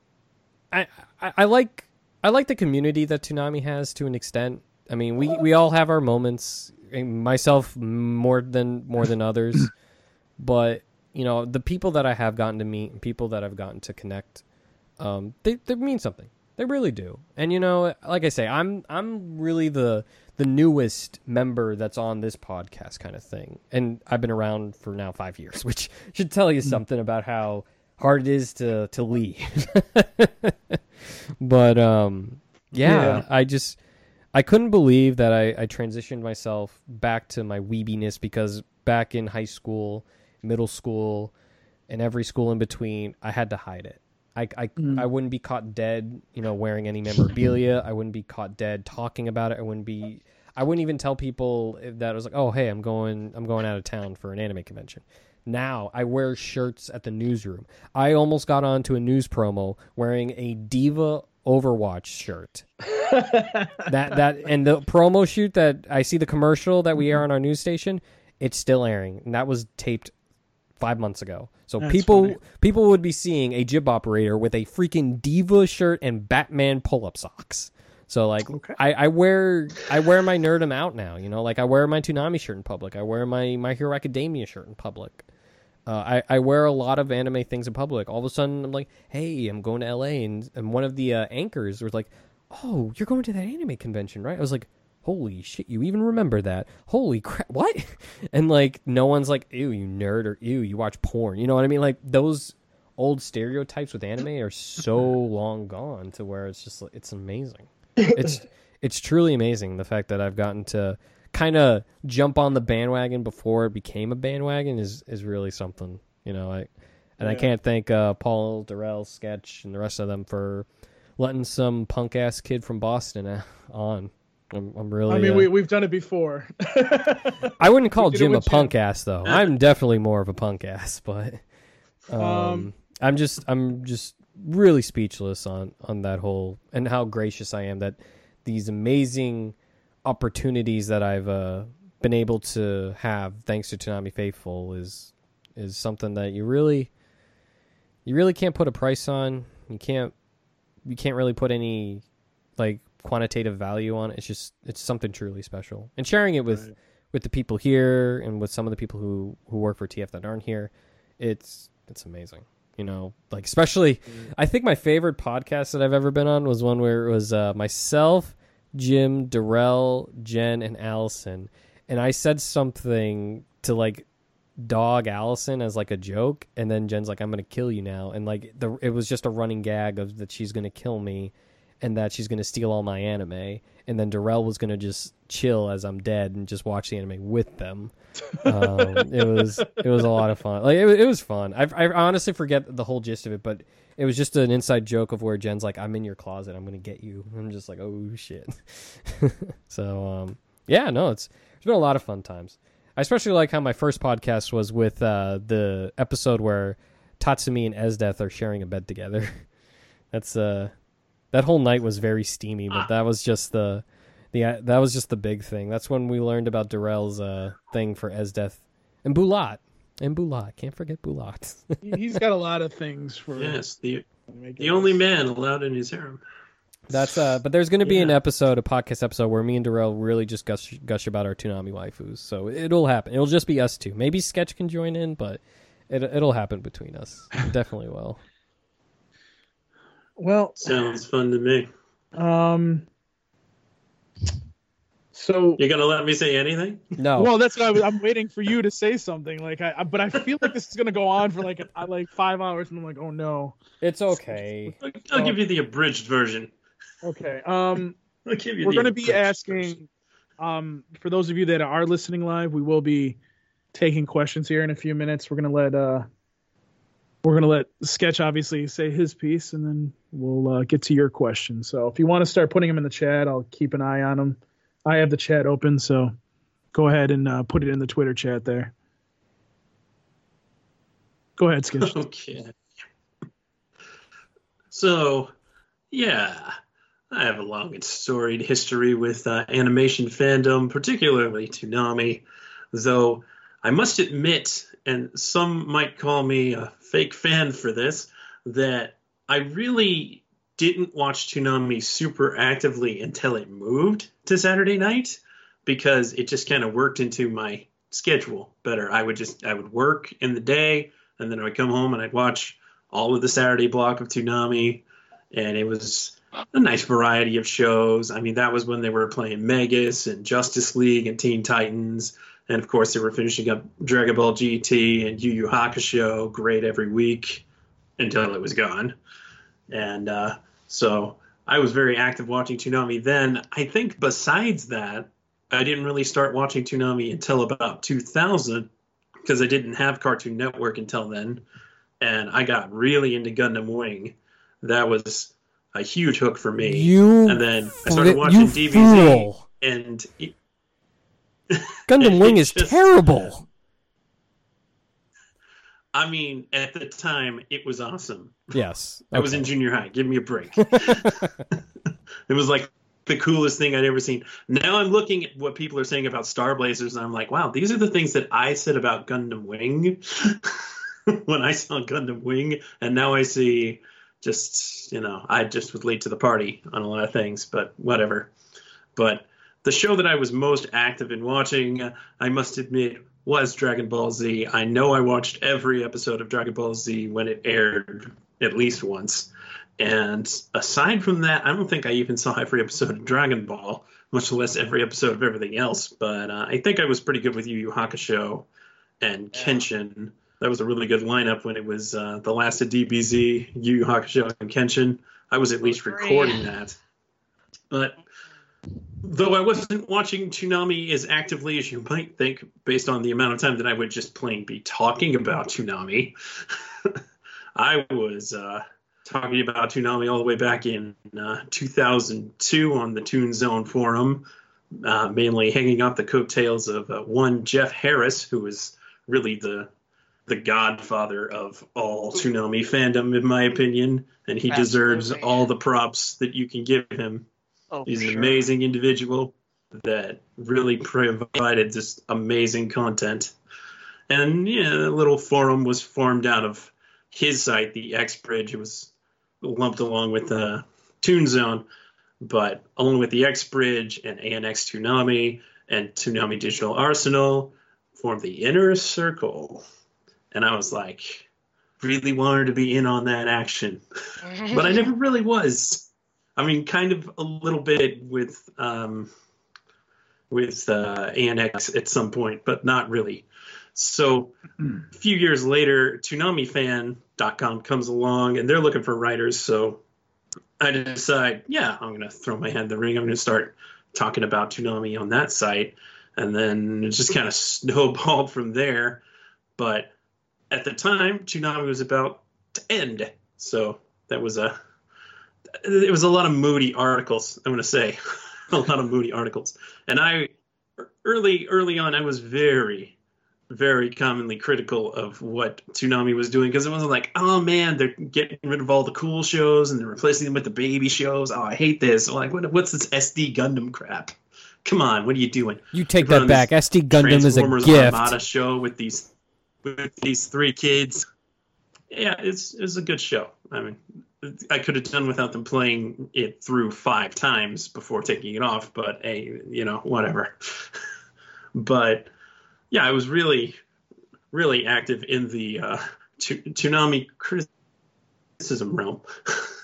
I, I I like I like the community that Toonami has to an extent. I mean, we we all have our moments. Myself more than more than others, but you know the people that I have gotten to meet and people that I've gotten to connect, um, they they mean something. They really do. And you know, like I say, I'm I'm really the the newest member that's on this podcast kind of thing. And I've been around for now 5 years, which should tell you something about how hard it is to to leave. but um yeah, Yeah. I just I couldn't believe that I, I transitioned myself back to my weebiness because back in high school, middle school, and every school in between, I had to hide it. I, I, Mm. I wouldn't be caught dead, you know, wearing any memorabilia. I wouldn't be caught dead talking about it. I wouldn't be. I wouldn't even tell people that I was like, oh hey, I'm going, I'm going out of town for an anime convention. Now I wear shirts at the newsroom. I almost got onto a news promo wearing a D.Va Overwatch shirt that that and the promo shoot that I see the commercial that we air on our news station, it's still airing, and that was taped five months ago. So That's people funny. people would be seeing a jib operator with a freaking D.Va shirt and Batman pull up socks. So like Okay. I, I wear I wear my nerdum out now, you know, like I wear my Toonami shirt in public. I wear my My Hero Academia shirt in public. Uh, I, I wear a lot of anime things in public. All of a sudden, I'm like, hey, I'm going to LA. And, and one of the uh, anchors was like, oh, you're going to that anime convention, right? I was like, holy shit, you even remember that? Holy crap, what? And like, no one's like, ew, you nerd, or ew, you watch porn. You know what I mean? Like, those old stereotypes with anime are so long gone to where it's just, it's amazing. It's, it's truly amazing the fact that I've gotten to kind of jump on the bandwagon before it became a bandwagon is, is really something, you know, I, and I can't thank uh, Paul Darrell, Sketch, and the rest of them for letting some punk ass kid from Boston on. I'm, I'm really. I mean, uh, we we've done it before. I wouldn't call we did it Jim a Jim. punk ass though. I'm definitely more of a punk ass, but um, Um, I'm just I'm just really speechless on on that whole and how gracious I am that these amazing opportunities that I've uh, been able to have thanks to Toonami Faithful is is something that you really you really can't put a price on. You can't you can't really put any like quantitative value on it. It's just it's something truly special. And sharing it with Right. with the people here and with some of the people who who work for TF that aren't here, it's it's amazing. You know, like especially I think my favorite podcast that I've ever been on was one where it was uh, myself, Jim, Darrell, Jen, and Allison, and I said something to like dog Allison as like a joke, and then Jen's like, "I'm gonna kill you now," and like the it was just a running gag of that she's gonna kill me, and that she's gonna steal all my anime, and then Darrell was gonna just chill as I'm dead and just watch the anime with them. Um, it was it was a lot of fun. Like it, it was fun. I, I honestly forget the whole gist of it, but it was just an inside joke of where Jen's like, "I'm in your closet. I'm gonna get you." I'm just like, "Oh shit." so um, yeah, no, it's it's been a lot of fun times. I especially like how my first podcast was with uh, the episode where Tatsumi and Esdeath are sharing a bed together. That's uh, that whole night was very steamy, but that was just the the uh, that was just the big thing. That's when we learned about Darrell's uh, thing for Esdeath and Bulat and Bulat. Can't forget Bulat. He- He's got a lot of things for. Yes, the the only man allowed in his harem. That's uh, but there's going to be an episode, a podcast episode, where me and Darrell really just gush, gush about our Toonami waifus. So it'll happen. It'll just be us two. Maybe Sketch can join in, but it it'll happen between us. It definitely will. Well, Sounds fun to me. um, so you're gonna let me say anything? No, well, that's what I was, I'm waiting for you to say something. Like I, I but I feel like this is gonna go on for like a, like five hours, and I'm like, oh no. it's okay. I'll, I'll give you the abridged version. Okay. Um, I'll give you we're the gonna be asking. version. Um, for those of you that are listening live, we will be taking questions here in a few minutes. We're gonna let uh, we're gonna let Sketch obviously say his piece, and then we'll uh, get to your questions. So if you want to start putting them in the chat, I'll keep an eye on them. I have the chat open, so go ahead and uh, put it in the Twitter chat there. Go ahead, Sketch. Okay. So, yeah, I have a long and storied history with uh, animation fandom, particularly Toonami. Though I must admit, and some might call me a fake fan for this, that I really didn't watch Toonami super actively until it moved to Saturday night because it just kind of worked into my schedule better. I would just I would work in the day and then I would come home and I'd watch all of the Saturday block of Toonami and it was a nice variety of shows. I mean, that was when they were playing Megas and Justice League and Teen Titans. And of course, they were finishing up Dragon Ball GT and Yu Yu Hakusho, great every week until it was gone. And uh, so I was very active watching Toonami then. I think besides that, I didn't really start watching Toonami until about 2000 because I didn't have Cartoon Network until then. And I got really into Gundam Wing. That was a huge hook for me. You and then I started watching DBZ, fool. and it- Gundam Wing is Just- terrible. I mean, at the time, it was awesome. Yes. I was in junior high. Give me a break. it was like the coolest thing I'd ever seen. Now I'm looking at what people are saying about Star Blazers, and I'm like, wow, these are the things that I said about Gundam Wing when I saw Gundam Wing, and now I see just, you know, I just was late to the party on a lot of things, but whatever. But the show that I was most active in watching, I must admit, was Dragon Ball Z. I know I watched every episode of Dragon Ball Z when it aired at least once. And aside from that, I don't think I even saw every episode of Dragon Ball, much less every episode of everything else. But uh, I think I was pretty good with Yu Yu Hakusho and Kenshin. That was a really good lineup when it was uh, the last of DBZ, Yu Yu Hakusho, and Kenshin. I was at least recording that. But though I wasn't watching Toonami as actively as you might think, based on the amount of time that I would just plain be talking about Toonami, I was uh, talking about Toonami all the way back in uh, 2002 on the Toon Zone forum, uh, mainly hanging off the coattails of uh, one Jeff Harris, who was really the the godfather of all Toonami fandom, in my opinion, and he deserves all the props that you can give him. Oh, He's an sure. amazing individual that really provided just amazing content. And yeah, the little forum was formed out of his site, the X Bridge. It was lumped along with the Toon Zone, but along with the X Bridge and ANX Toonami and Toonami Digital Arsenal formed the inner circle. And I was like, really wanted to be in on that action but I never really was. I mean, kind of a little bit with um, with uh, ANX at some point, but not really. So a few years later, ToonamiFan.com comes along, and they're looking for writers. So I decide, yeah, I'm going to throw my head in the ring. I'm going to start talking about Toonami on that site, and then it just kind of snowballed from there. But at the time, Toonami was about to end, so that was a it was a lot of moody articles. I'm going to say a lot of moody articles, and I early early on I was very very commonly critical of what Toonami was doing because it wasn't like, oh man, they're getting rid of all the cool shows and they're replacing them with the baby shows. Oh, I hate this. Like, what, what's this SD Gundam crap? Come on, what are you doing? You take that back. SD Gundam is a gift. Armada show with these with these three kids. Yeah, it's it's a good show. I mean, I could have done without them playing it through five times before taking it off, but hey, you know, whatever. but yeah, I was really, really active in the uh, criticism realm.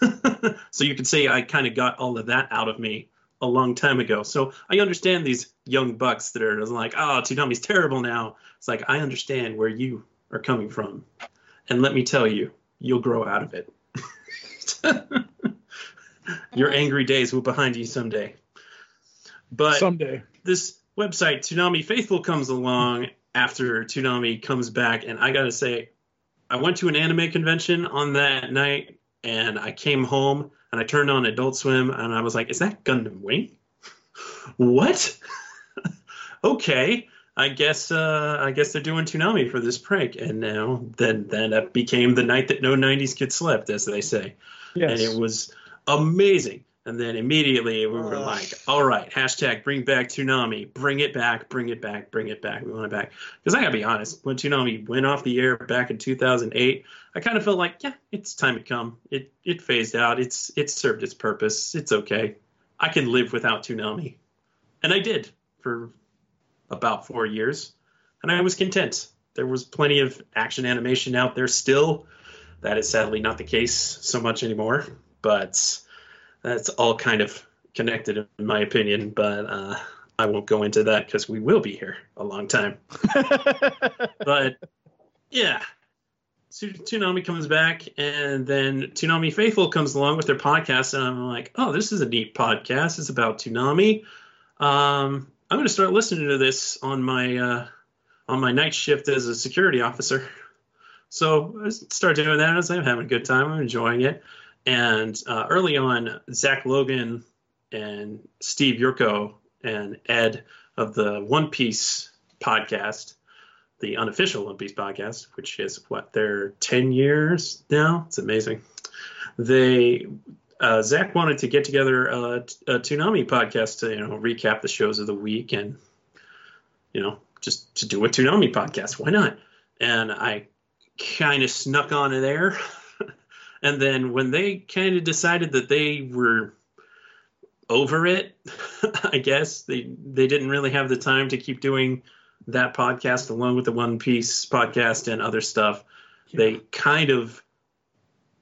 so you could say I kind of got all of that out of me a long time ago. So I understand these young bucks that are like, oh, Toonami's terrible now. It's like, I understand where you are coming from. And let me tell you, you'll grow out of it. Your angry days will be behind you someday. But Someday. this website, Toonami Faithful, comes along after Toonami comes back, and I gotta say, I went to an anime convention on that night, and I came home and I turned on Adult Swim, and I was like, "Is that Gundam Wing? what? okay." I guess uh, I guess they're doing Toonami for this prank, and now then then that became the night that no '90s kid slept, as they say Yes. and it was amazing. And then immediately we were like, all right, hashtag bring back Toonami. Bring it back, bring it back, bring it back. We want it back. Because I got to be honest, when Toonami went off the air back in 2008, I kind of felt like, yeah, it's time to come. It it phased out. It's it served its purpose. It's okay. I can live without Toonami. And I did for about four years. And I was content. There was plenty of action animation out there still. That is sadly not the case so much anymore. But that's all kind of connected in my opinion. But uh, I won't go into that because we will be here a long time. But yeah. Tsu- Toonami comes back, and then Toonami Faithful comes along with their podcast, and I'm like, oh, this is a neat podcast. It's about Toonami. Um, I'm going to start listening to this on my uh, on my night shift as a security officer. So I start doing that as I'm having a good time. I'm enjoying it. And uh, early on, Zach Logan and Steve Yurko and Ed of the One Piece podcast, the unofficial One Piece podcast, which is what they're 10 years now. It's amazing. They uh, Zach wanted to get together a, a Toonami podcast to you know recap the shows of the week and you know just to do a Toonami podcast. Why not? And I kind of snuck on there. and then when they kind of decided that they were over it, I guess they they didn't really have the time to keep doing that podcast along with the One Piece podcast and other stuff. They kind of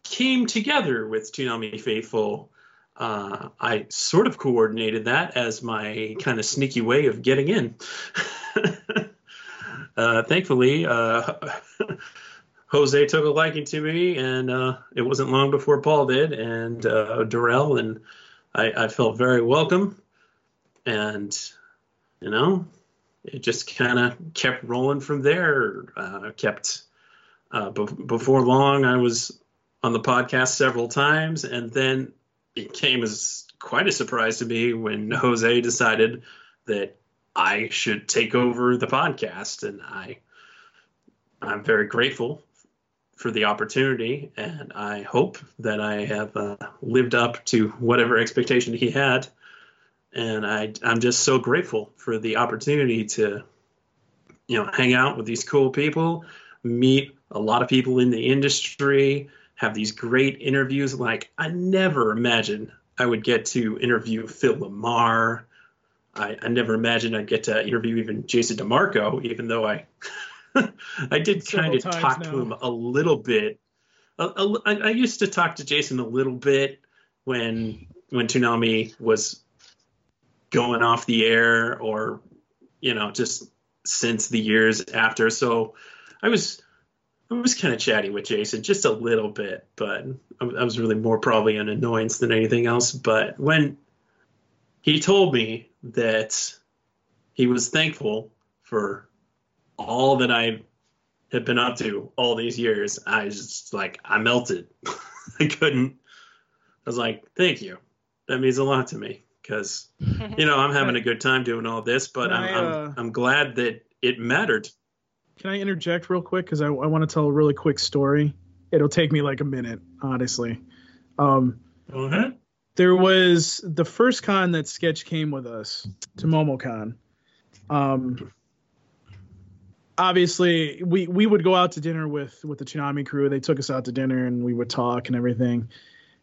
came together with Toonami Faithful. Uh, I sort of coordinated that as my kind of sneaky way of getting in. uh, thankfully, uh, Jose took a liking to me, and uh, it wasn't long before Paul did, and uh, Darrell, and I, I felt very welcome. And, you know, it just kind of kept rolling from there. Uh, kept uh, be- before long, I was on the podcast several times, and then it came as quite a surprise to me when Jose decided that I should take over the podcast, and I I'm very grateful for the opportunity, and I hope that I have uh, lived up to whatever expectation he had. And I, I'm just so grateful for the opportunity to, you know, hang out with these cool people, meet a lot of people in the industry, have these great interviews. Like I never imagined I would get to interview Phil LaMarr. I, I never imagined I'd get to interview even Jason DeMarco, even though I I did kind of talk now. to him a little bit. A- a- I I used to talk to Jason a little bit when when Toonami was going off the air, or you know, just since the years after. So I was I was kind of chatty with Jason just a little bit, but I I was really more probably an annoyance than anything else. But when he told me that he was thankful for all that I had been up to all these years, I was just like, I melted. I couldn't. I was like, thank you. That means a lot to me because, you know, I'm having a good time doing all this, but Can I'm, I, I'm, uh, I'm glad that it mattered. Can I interject real quick? Because I, I want to tell a really quick story. It'll take me like a minute, honestly. Um, Uh-huh. there was the first con that Sketch came with us to MomoCon. Um, obviously, we we would go out to dinner with with the Toonami crew. They took us out to dinner and we would talk and everything.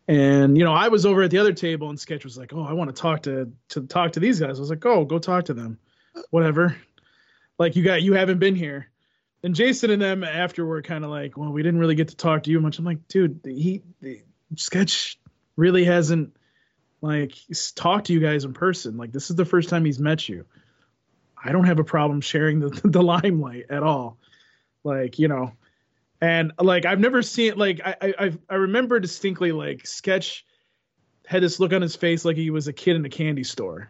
And you know, I was over at the other table and Sketch was like, "Oh, I want to talk to to talk to these guys." I was like, "Oh, go talk to them." Whatever. Like you got you haven't been here. And Jason and them after were kind of like, "Well, we didn't really get to talk to you much." I'm like, "Dude, he the, Sketch really hasn't like talked to you guys in person. Like this is the first time he's met you. I don't have a problem sharing the the limelight at all. Like you know, and like I've never seen like I I I've- remember distinctly like Sketch had this look on his face like he was a kid in a candy store,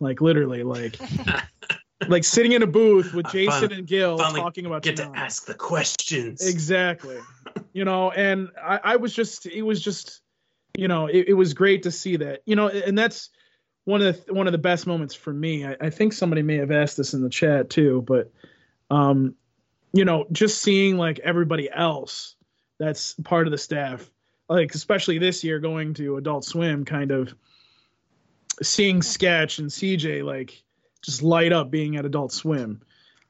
like literally like. like sitting in a booth with I Jason finally- and Gil talking about Get to ask the questions. Exactly. you know, and I, I was just, it was just, you know, it, it was great to see that, you know, and that's one of the one of the best moments for me. I, I think somebody may have asked this in the chat too, but, um, you know, just seeing like everybody else that's part of the staff, like especially this year going to Adult Swim, kind of seeing Sketch and CJ like just light up being at Adult Swim.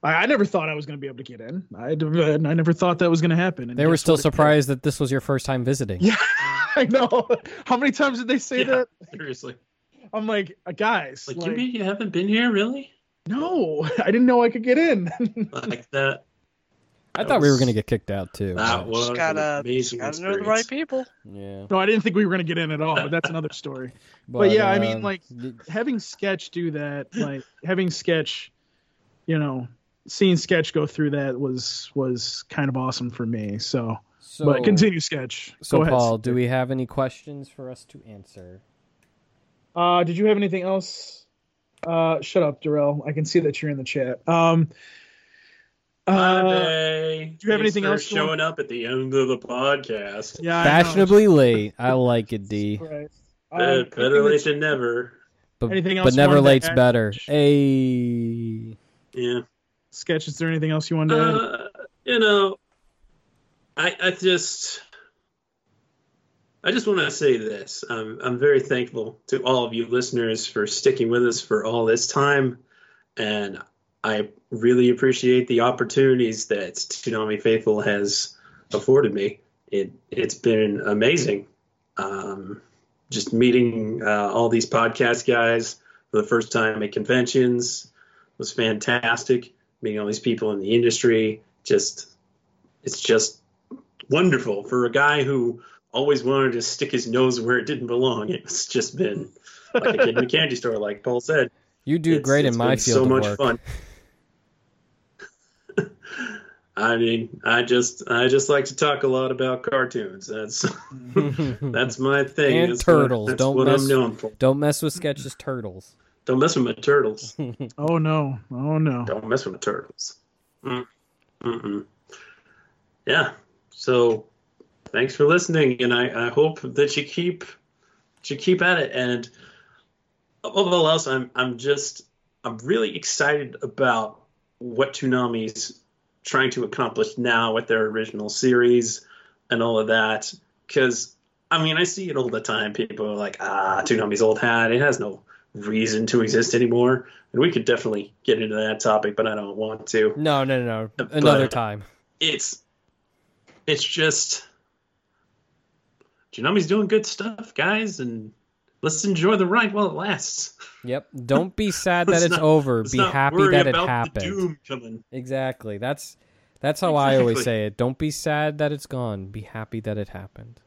I, I never thought I was going to be able to get in. I, I never thought that was going to happen. And They were still surprised that this was your first time visiting. Yeah, I know. How many times did they say Yeah. that? Seriously. I'm like, uh, guys, Like, like, you mean you haven't been here, really? no, I didn't know I could get in. Like that. I That thought we were going to get kicked out too. That was Just gotta, amazing gotta know the right people. yeah. no, I didn't think we were going to get in at all, but that's another story. But, yeah, I mean, um, like, y- having Sketch do that, like having Sketch, you know, seeing Sketch go through that was was kind of awesome for me. So, so, but continue, Sketch. So, go ahead. Paul, do we have any questions for us to answer? Uh, did you have anything else? Uh, shut up, Darrell. I can see that you're in the chat. Um, uh, do you have anything else you want- showing up at the end of the podcast? yeah, I know. Fashionably late. I like it, D. Right. Uh, Um, better late than never. But, Anything else but never late's add? better. Hey. Yeah. Sketch. Is there anything else you want to add? Uh, you know, I I just I just want to say this. I'm I'm very thankful to all of you listeners for sticking with us for all this time, and I really appreciate the opportunities that Toonami Faithful has afforded me. It it's been amazing. Um, just meeting uh, all these podcast guys for the first time at conventions was fantastic meeting all these people in the industry. Just, it's just wonderful for a guy who always wanted to stick his nose where it didn't belong. It's just been like a kid in a candy store, like Paul said. You do It's- great it's in my been field so of much work. fun. I mean, I just, I just like to talk a lot about cartoons. That's, that's my thing. And That's turtles. What, that's Don't what mess- I'm known for. Don't mess with sketches turtles. Don't mess with my turtles. Oh no! Oh no! Don't mess with my turtles. Mm. Mm-mm. Yeah. So, thanks for listening, and I, I hope that you keep you keep at it. And above all else, I'm I'm just I'm really excited about what Toonami's trying to accomplish now with their original series and all of that. Because I mean, I see it all the time. People are like, "Ah, Toonami's old hat. It has no reason to exist anymore." And we could definitely get into that topic, but I don't want to. No, no, no. But- Another time. It's it's just Toonami's doing good stuff, guys, and let's enjoy the ride while it lasts. Yep. Don't be sad that it's not- over. Be happy that it happened. Exactly. That's that's how I always say it. Don't be sad that it's gone. Be happy that it happened.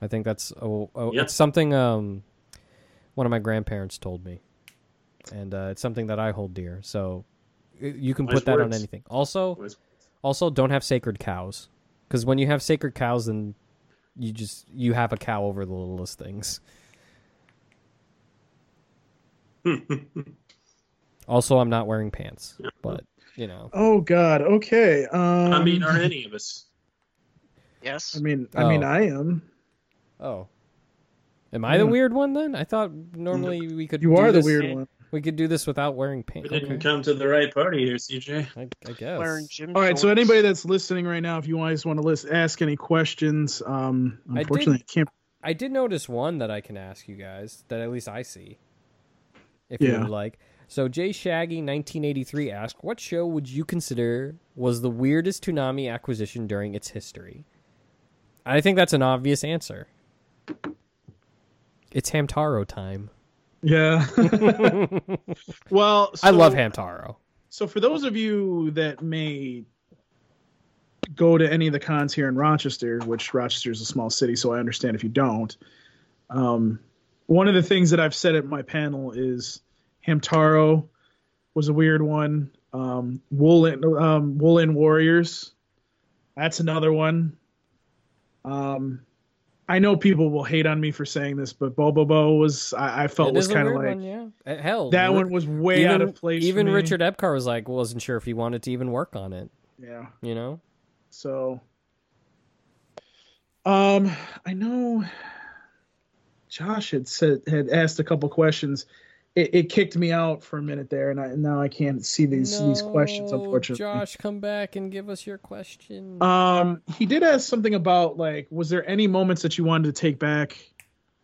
I think that's oh, oh Yeah. it's something um one of my grandparents told me. And uh, it's something that I hold dear. So you can Wise put that on anything. Also, also don't have sacred cows cuz when you have sacred cows then you just you have a cow over the littlest things. Also, I'm not wearing pants, but you know. Oh God. Okay. Um, I mean, are any of us? Yes. I mean, I mean, Oh. I am. Oh. Am I the weird one then? I thought normally we could. You do are the weird one. We could do this without wearing pants. We didn't Okay. come to the right party here, CJ. I, I guess. Wearing gym All right. So anybody that's listening right now, if you guys want to list, ask any questions, um, I unfortunately, I, can't. I did notice one that I can ask you guys that at least I see. If you would like. So Jay Shaggy 1983 asked, "What show would you consider was the weirdest Toonami acquisition during its history?" I think that's an obvious answer. It's Hamtaro time. Yeah. well, I love so- Hamtaro. So for those of you that may go to any of the cons here in Rochester, which Rochester is a small city, so I understand if you don't. Um, one of the things that I've said at my panel is Hamtaro was a weird one. Um, Woolen um, Woolen Warriors, that's another one. Um, I know people will hate on me for saying this, but Bo Bo Bobobo was I, I felt It was kind of like one, yeah. Uh, Hell, that Ri- one was way out of place. for Even me. Richard Epcar was like, wasn't sure if he wanted to even work on it. yeah. You know, So, um, I know Josh had said had asked a couple questions. It, it kicked me out for a minute there, and I, now I can't see these these questions. Unfortunately, Josh, come back and give us your question. Um, he did ask something about like, was there any moments that you wanted to take back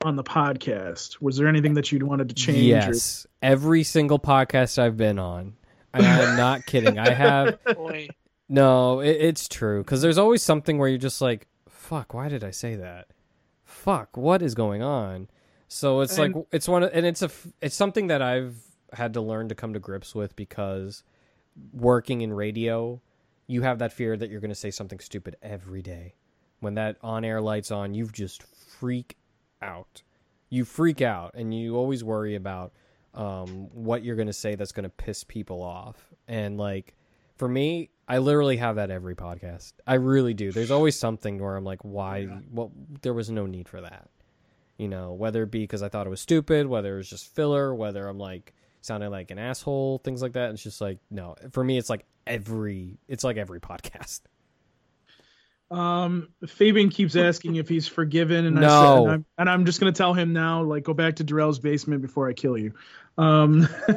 on the podcast? Was there anything that you wanted to change? or- Yes, every single podcast I've been on, and I'm not kidding. I have Boy, no. It, it's true because there's always something where you're just like, "Fuck, why did I say that? Fuck, what is going on?" So it's And- like it's one, of, and it's a it's something that I've had to learn to come to grips with because working in radio, you have that fear that you're going to say something stupid every day. When that on air light's on, you just freak out. You freak out, and you always worry about um, what you're going to say that's going to piss people off. And like for me, I literally have that every podcast. I really do. There's always something where I'm like, why? Well, there was no need for that. You know, whether it be because I thought it was stupid, whether it was just filler, whether I'm like sounding like an asshole, things like that. It's just like no. For me, it's like every. It's like every podcast. Um, Fabian keeps asking if he's forgiven, and I said, and I'm, and I'm just gonna tell him now, like, go back to Darrell's basement before I kill you. Um,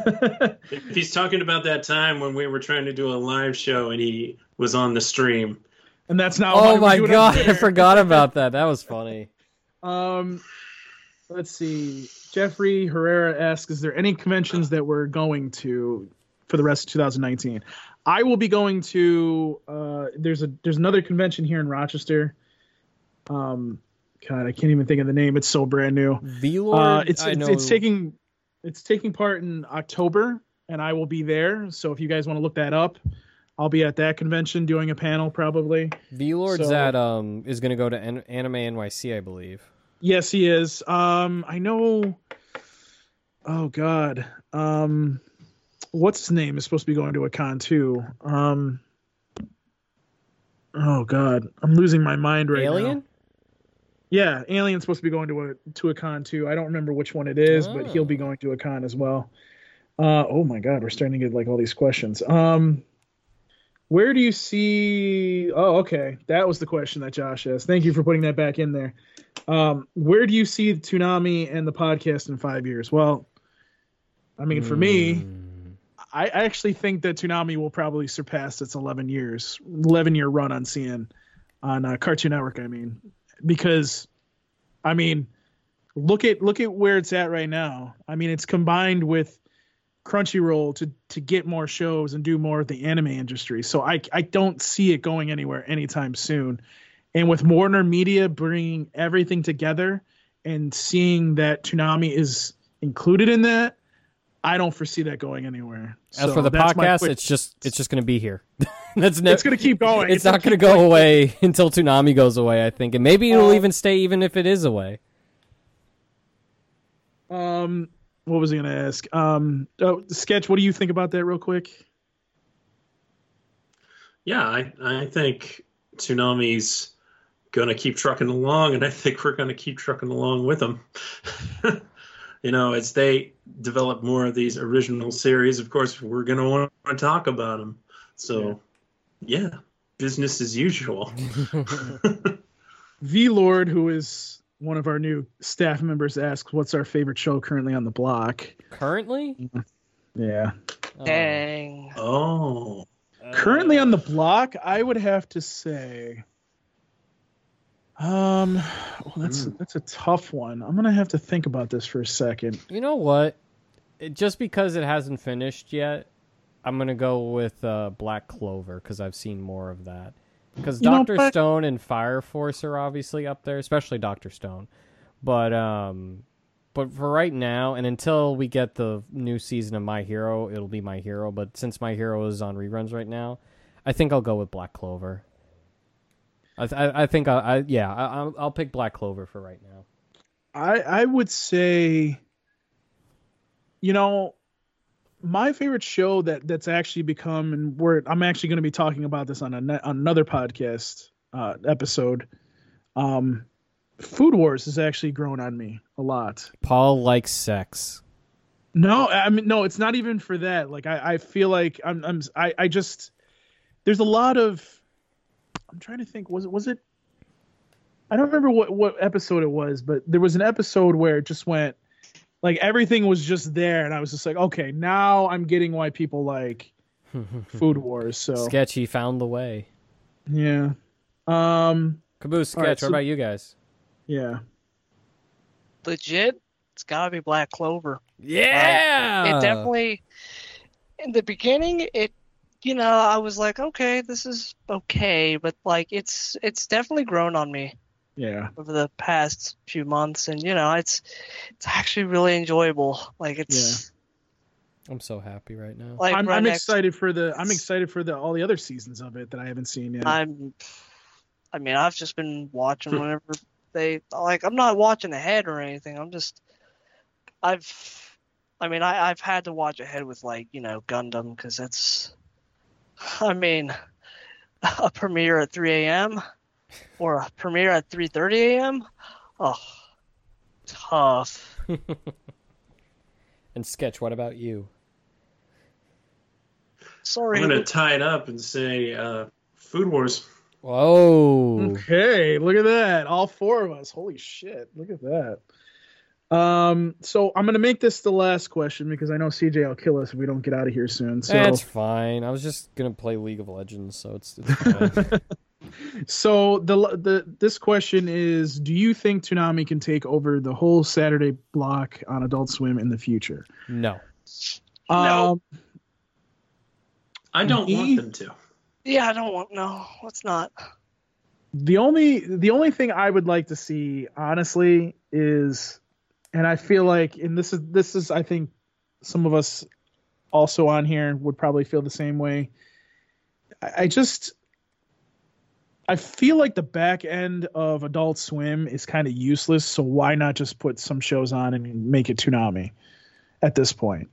If he's talking about that time when we were trying to do a live show and he was on the stream, and that's not. Oh my god, I forgot about that. That was funny. Um, let's see. Jeffrey Herrera asks, "Is there any conventions that we're going to for the rest of 2019?" I will be going to. Uh, there's a there's another convention here in Rochester. Um, God, I can't even think of the name. It's so brand new. V-Lord, Uh, it's it's, it's taking it's taking part in October, and I will be there. So if you guys want to look that up, I'll be at that convention doing a panel probably. V-Lord's so- that um is going to go to An- Anime NYC, I believe. Yes, he is. Um, I know. Oh God. Um, what's his name is supposed to be going to a con too. Um. Oh God, I'm losing my mind right now. Alien? Yeah, Alien's supposed to be going to a to a con too. I don't remember which one it is, but he'll be Oh. going to a con as well. Uh, oh my God, we're starting to get like all these questions. Um, where do you see? Oh, okay, that was the question that Josh asked. Thank you for putting that back in there. Um, where do you see Toonami and the podcast in five years? Well, I mean, for me, Mm. I, I actually think that Toonami will probably surpass its 11 years, 11 year run on CN, on uh, Cartoon Network. I mean, because, I mean, look at look at where it's at right now. I mean, it's combined with Crunchyroll to to get more shows and do more of the anime industry. So I I don't see it going anywhere anytime soon. And with Warner Media bringing everything together and seeing that Toonami is included in that, I don't foresee that going anywhere. As So for the podcast, it's just it's just going to be here. That's never. it's going to keep going. It's not going to go away until Toonami goes away, I think, and maybe it'll Uh, even stay even if it is away. Um, what was I going to ask? Um, oh, sketch. What do you think about that, real quick? yeah, I, I think Toonami's going to keep trucking along, and I think we're going to keep trucking along with them. you know, as they develop more of these original series, of course, we're going to want to talk about them. So, yeah, business as usual. V Lord, who is one of our new staff members, asks, "What's our favorite show currently on the block?" Currently, Yeah, Oh. dang. oh, currently on the block, I would have to say. Um, well, that's Hmm. that's a tough one. I'm gonna have to think about this for a second. You know what? It, just because it hasn't finished yet, I'm gonna go with uh, Black Clover because I've seen more of that. Because You know, Doctor Black- Stone and Fire Force are obviously up there, especially Doctor Stone. But um, but for right now, and until we get the new season of My Hero, it'll be My Hero. But since My Hero is on reruns right now, I think I'll go with Black Clover. I th- I, I think I, I yeah I, I'll I'll pick Black Clover for right now. I I would say, you know, my favorite show that that's actually become and where I'm actually going to be talking about this on a on another podcast uh, episode. Um, Food Wars has actually grown on me a lot. Paul likes sex. No, I mean no, it's not even for that. Like I, I feel like I'm I'm I, I just there's a lot of I'm trying to think was it was it I don't remember what what episode it was, but there was an episode where it just went like everything was just there and I was just like, okay, now I'm getting why people like Food Wars. So Sketchy found the way. yeah. Um Caboose, sketch. All right, what about you guys? yeah. legit, it's gotta be Black Clover. Yeah. it definitely in the beginning it you know i was like okay this is okay but like it's it's definitely grown on me Yeah. over the past few months and you know it's it's actually really enjoyable like it's yeah. I'm so happy right now. like I'm, right I'm next- excited for the I'm excited for the all the other seasons of it that I haven't seen yet. i'm i mean i've just been watching whenever they like i'm not watching ahead or anything i'm just i've i mean I, i've had to watch ahead with like you know gundam because it's i mean a premiere at 3 a.m or a premiere at 3.30 a.m oh tough and sketch, what about you? sorry I'm going to tie it up and say uh, Food Wars. Whoa. Okay, look at that. All four of us. Holy shit. Look at that. Um, so I'm gonna make this the last question because I know CJ will kill us if we don't get out of here soon. So That's fine. I was just gonna play League of Legends, so it's, it's fine. so the the this question is do you think Toonami can take over the whole Saturday block on Adult Swim in the future? no. No. Um I don't Me? want them to. yeah i don't want no let's not the only the only thing I would like to see honestly is and I feel like and this is this is I think some of us also on here would probably feel the same way. I, I just I feel like the back end of Adult Swim is kind of useless, so why not just put some shows on and make it Toonami at this point?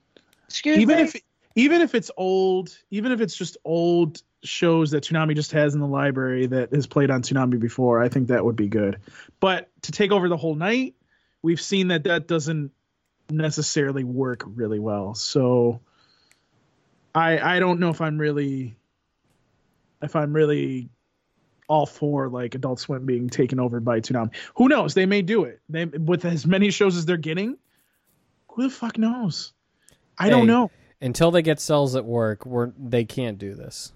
excuse even me if even if it's old, even if it's just old shows that Toonami just has in the library that has played on Toonami before, I think that would be good. But to take over the whole night, we've seen that that doesn't necessarily work really well. So I I don't know if I'm really if I'm really all for like Adult Swim being taken over by Toonami. Who knows? They may do it. They with as many shows as they're getting. Who the fuck knows? I Hey, don't know. Until they get cells at work, we're they can't do this.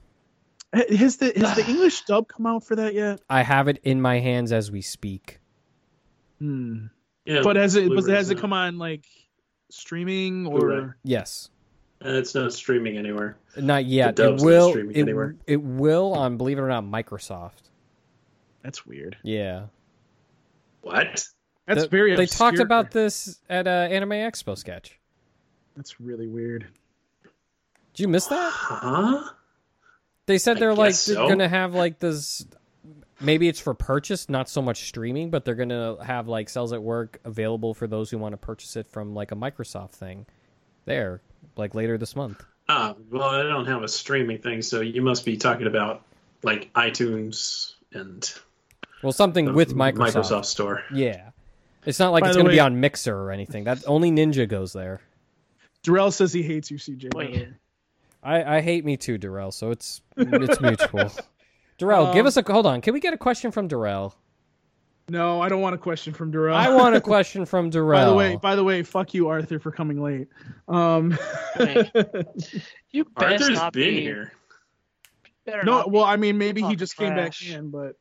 Has the has the English dub come out for that yet? I have it in my hands as we speak. Hmm. Yeah, But has it was Blu-ray's has it come on like streaming Blu-ray. or Yes. Uh, it's not streaming anywhere. Not yet. It dub's not will. streaming It, anywhere. it will on believe it or not Microsoft. that's weird. Yeah. What? That's The- very. They talked about this at uh, Anime Expo sketch. That's really weird. Did you miss that? Huh? They said they're like guess they're so. gonna have like this. Maybe it's for purchase, not so much streaming, but they're gonna have like cells at work available for those who want to purchase it from like a Microsoft thing. There, like later this month. Ah, well, I don't have a streaming thing, so you must be talking about like iTunes and Well, something the with Microsoft. Microsoft Store. Yeah, it's not like By it's gonna be on Mixer or anything. That only Ninja goes there. Darrell says he hates you, CJ. by the Wait. way. I, I hate me too, Darrell. So it's it's mutual. Darrell, give Um, us a hold on. Can we get a question from Darrell? No, I don't want a question from Darrell. I want a question from Darrell. by the way, by the way, fuck you, Arthur, for coming late. Um, You best Arthur's not been be, here. better no, not well, I mean, maybe he talking just came back in, but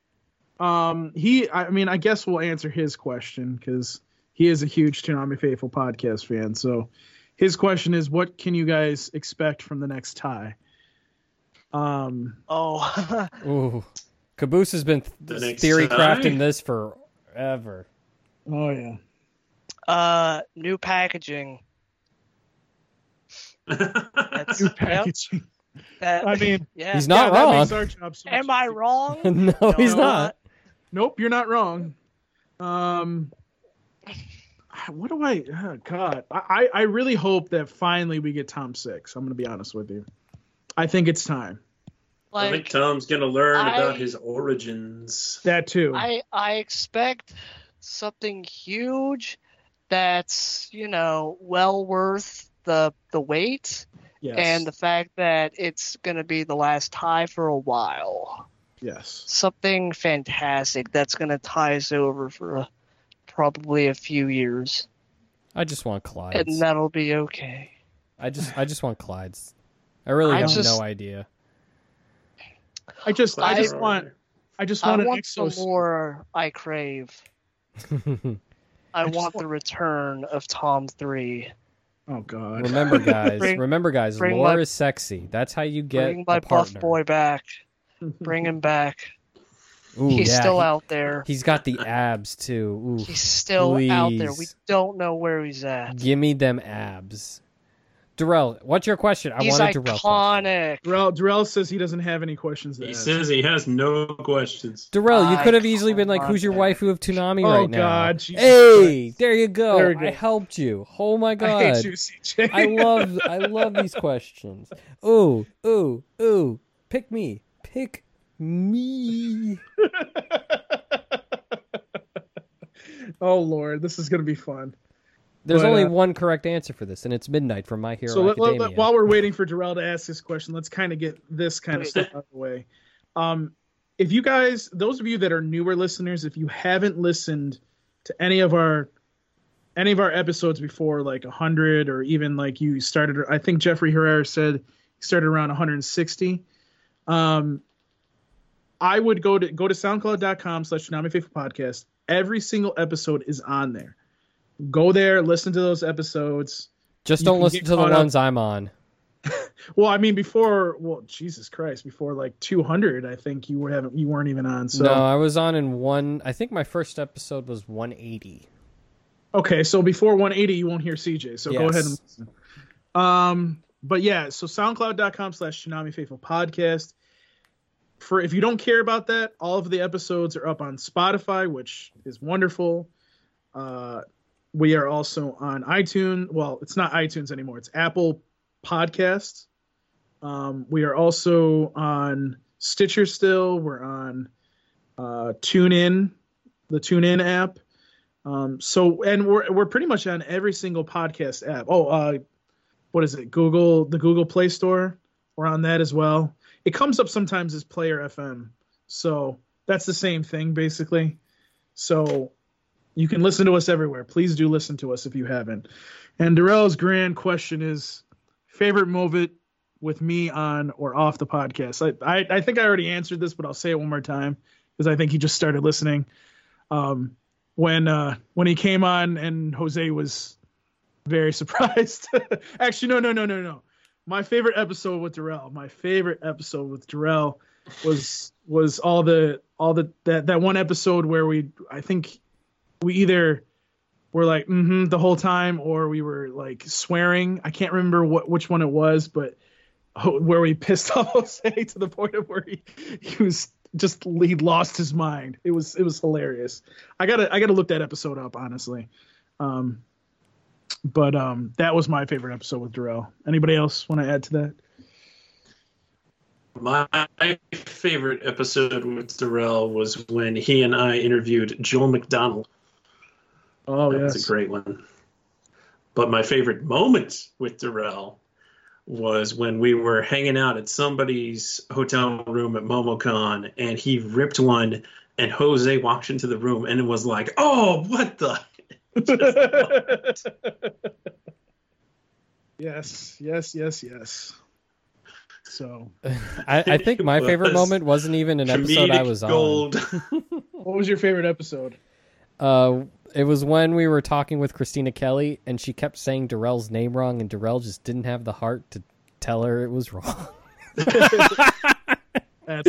um, he, I mean, I guess we'll answer his question because he is a huge Toonami Faithful podcast fan. So his question is, what can you guys expect from the next tie? Um, Oh, Ooh, Caboose has been th- next theory crafting time? this forever. oh yeah, uh, new packaging. That's, new yep, packaging. that, I mean, yeah. He's not yeah, that wrong. makes our job so much Am I easier. wrong? no, he's know not. what? Nope, you're not wrong. Um, what do I? Oh God, I I I really hope that finally we get Tom Six. I'm gonna be honest with you. I think it's time. I think Tom's gonna learn I- about his origins. That too. I I expect something huge that's you know well worth the the wait yes. and the fact that it's gonna be the last tie for a while. yes. Something fantastic that's gonna tie us over for a, probably a few years, I just want Clyde's. and that'll be okay. I just I just want Clyde's. I really I have just- no idea. I just I, I- just want I just I want an want exo. some more. I crave. I just want want- the return of Tom three. Oh God. Remember, guys. Bring- remember, guys. bring Lore my- is sexy. That's how you get Bring my a buff boy back. Bring him back. Ooh, He's yeah, still he- out there. He's got the abs too. Ooh, He's still out there. We don't know where he's at. give me them abs. Darrell, what's your question? I He's want a Darrell question. iconic. Darrell, Darrell says he doesn't have any questions He ask. says he has no questions. Darrell, you could have easily been like, "Who's your waifu of Toonami Oh, right now?" Oh God, Jesus hey, there you go. There we I go. helped you. Oh my god. I hate you, CJ. I love I love these questions. Ooh, ooh, ooh. Pick me. Pick me. oh Lord, this is gonna be fun. There's But, only uh, one correct answer for this, and it's midnight from My Hero so let, let- Academia. let- while we're waiting for Darrell to ask this question, let's kind of get this kind of stuff out of the way. Um, if you guys, those of you that are newer listeners, if you haven't listened to any of our any of our episodes before, like 100 or even like you started, I think Jeffrey Herrera said he started around 160. Um, I would go to go to soundcloud.com slash Toonami Faithful Podcast. Every single episode is on there. Go there, listen to those episodes. Just you don't listen to the up- ones I'm on. Well, I mean, before, well, Jesus Christ, before like 200, I think you were haven't you weren't even on. So no, I was on in one. I think my first episode was 180. okay, so before 180, you won't hear CJ. So go ahead and listen. Um, but yeah, so SoundCloud.com slash Toonami Faithful Podcast. For if you don't care about that, all of the episodes are up on Spotify, which is wonderful. Uh, we are also on iTunes. Well, it's not iTunes anymore; it's Apple Podcasts. Um, we are also on Stitcher still. We're on uh, TuneIn, the TuneIn app. Um, so, and we're we're pretty much on every single podcast app. Oh, uh, what is it? Google, the Google Play Store. We're on that as well. It comes up sometimes as Player FM, so that's the same thing basically. So you can listen to us everywhere. Please do listen to us if you haven't. And Darrell's grand question is favorite moment with me on or off the podcast. I, I, I think I already answered this, but I'll say it one more time because I think he just started listening. Um, when uh, when he came on and Jose was very surprised. Actually, no, no, no, no, no. My favorite episode with Darrell. My favorite episode with Darrell was was all the all the that that one episode where we I think we either were like mm-hmm the whole time or we were like swearing. I can't remember what which one it was, but where we pissed off Jose to the point of where he, he was just he lost his mind. It was it was hilarious. I gotta I gotta look that episode up honestly. Um, but um, that was my favorite episode with Darrell. Anybody else want to add to that? My favorite episode with Darrell was when he and I interviewed Joel McDonald. Oh that yes, was a great one. But my favorite moment with Darrell was when we were hanging out at somebody's hotel room at MomoCon, and he ripped one, and Jose walked into the room and it was like, "Oh, what the." yes, yes, yes, yes. So, I, I think my It favorite moment wasn't even an episode I Comedic was on. what was your favorite episode? Uh, it was when we were talking with Christina Kelly, and she kept saying Darrell's name wrong, and Darrell just didn't have the heart to tell her it was wrong. That's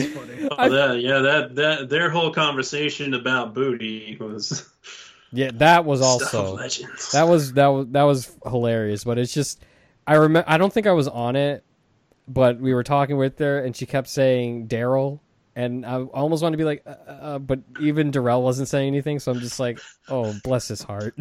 funny. Oh, that, yeah, that that their whole conversation about booty was yeah, that was also that was that was that was hilarious. But it's just I remember I don't think I was on it, but we were talking with her, and she kept saying Daryl. And I almost want to be like, uh, uh, but even Darrell wasn't saying anything, so I'm just like, oh, bless his heart.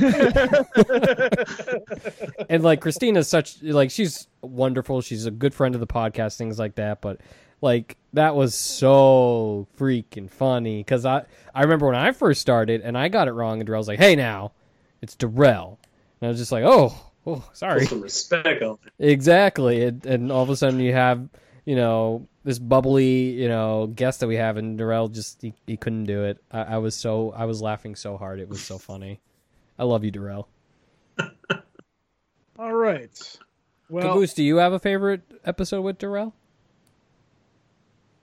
and like Christina's such like she's wonderful. She's a good friend of the podcast, things like that. But like that was so freaking funny because I I remember when I first started and I got it wrong, and Darrell's like, "Hey, now it's Darrell," and I was just like, "Oh, oh, sorry." Respect. Exactly, and, and all of a sudden you have you know this bubbly you know guest that we have, and Darrell just he, he couldn't do it. I, I was so I was laughing so hard, it was so funny. I love you, Darrell. All right. Well, Caboose, do you have a favorite episode with Darrell?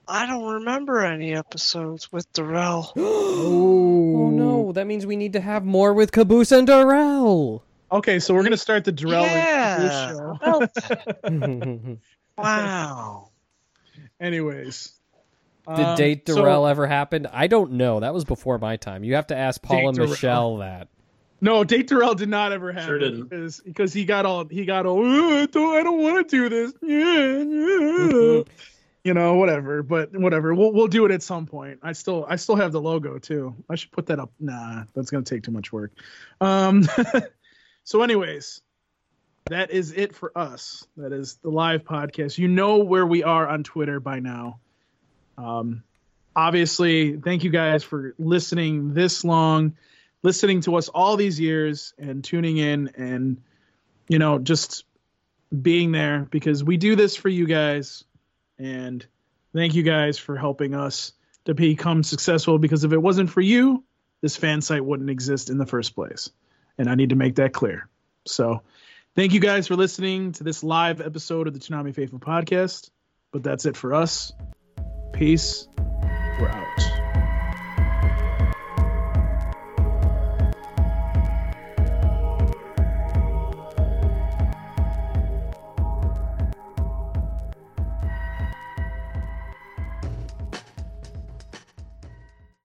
I don't remember any episodes with Darrell. oh no, that means we need to have more with Caboose and Darrell. Okay, so we're gonna start the Darrell and yeah. Caboose show. Wow. Anyways, Did um, date so- Darrell ever happen? I don't know. That was before my time. You have to ask Paul and Darrell. Michelle that. No, date Darrell did not ever happen. Sure didn't. because because he got all he got all "Uh, I don't I don't want to do this. Yeah, yeah." you know, whatever. But whatever. We'll we'll do it at some point. I still I still have the logo too. I should put that up. Nah, that's gonna take too much work. Um. so, anyways, that is it for us. That is the live podcast. You know where we are on Twitter by now. Um, obviously, thank you guys for listening this long, listening to us all these years, and tuning in, and you know, just being there because we do this for you guys. And thank you guys for helping us to become successful. Because if it wasn't for you, this fan site wouldn't exist in the first place. And I need to make that clear. So, thank you guys for listening to this live episode of the Toonami Faithful podcast. But that's it for us. Peace. We're out.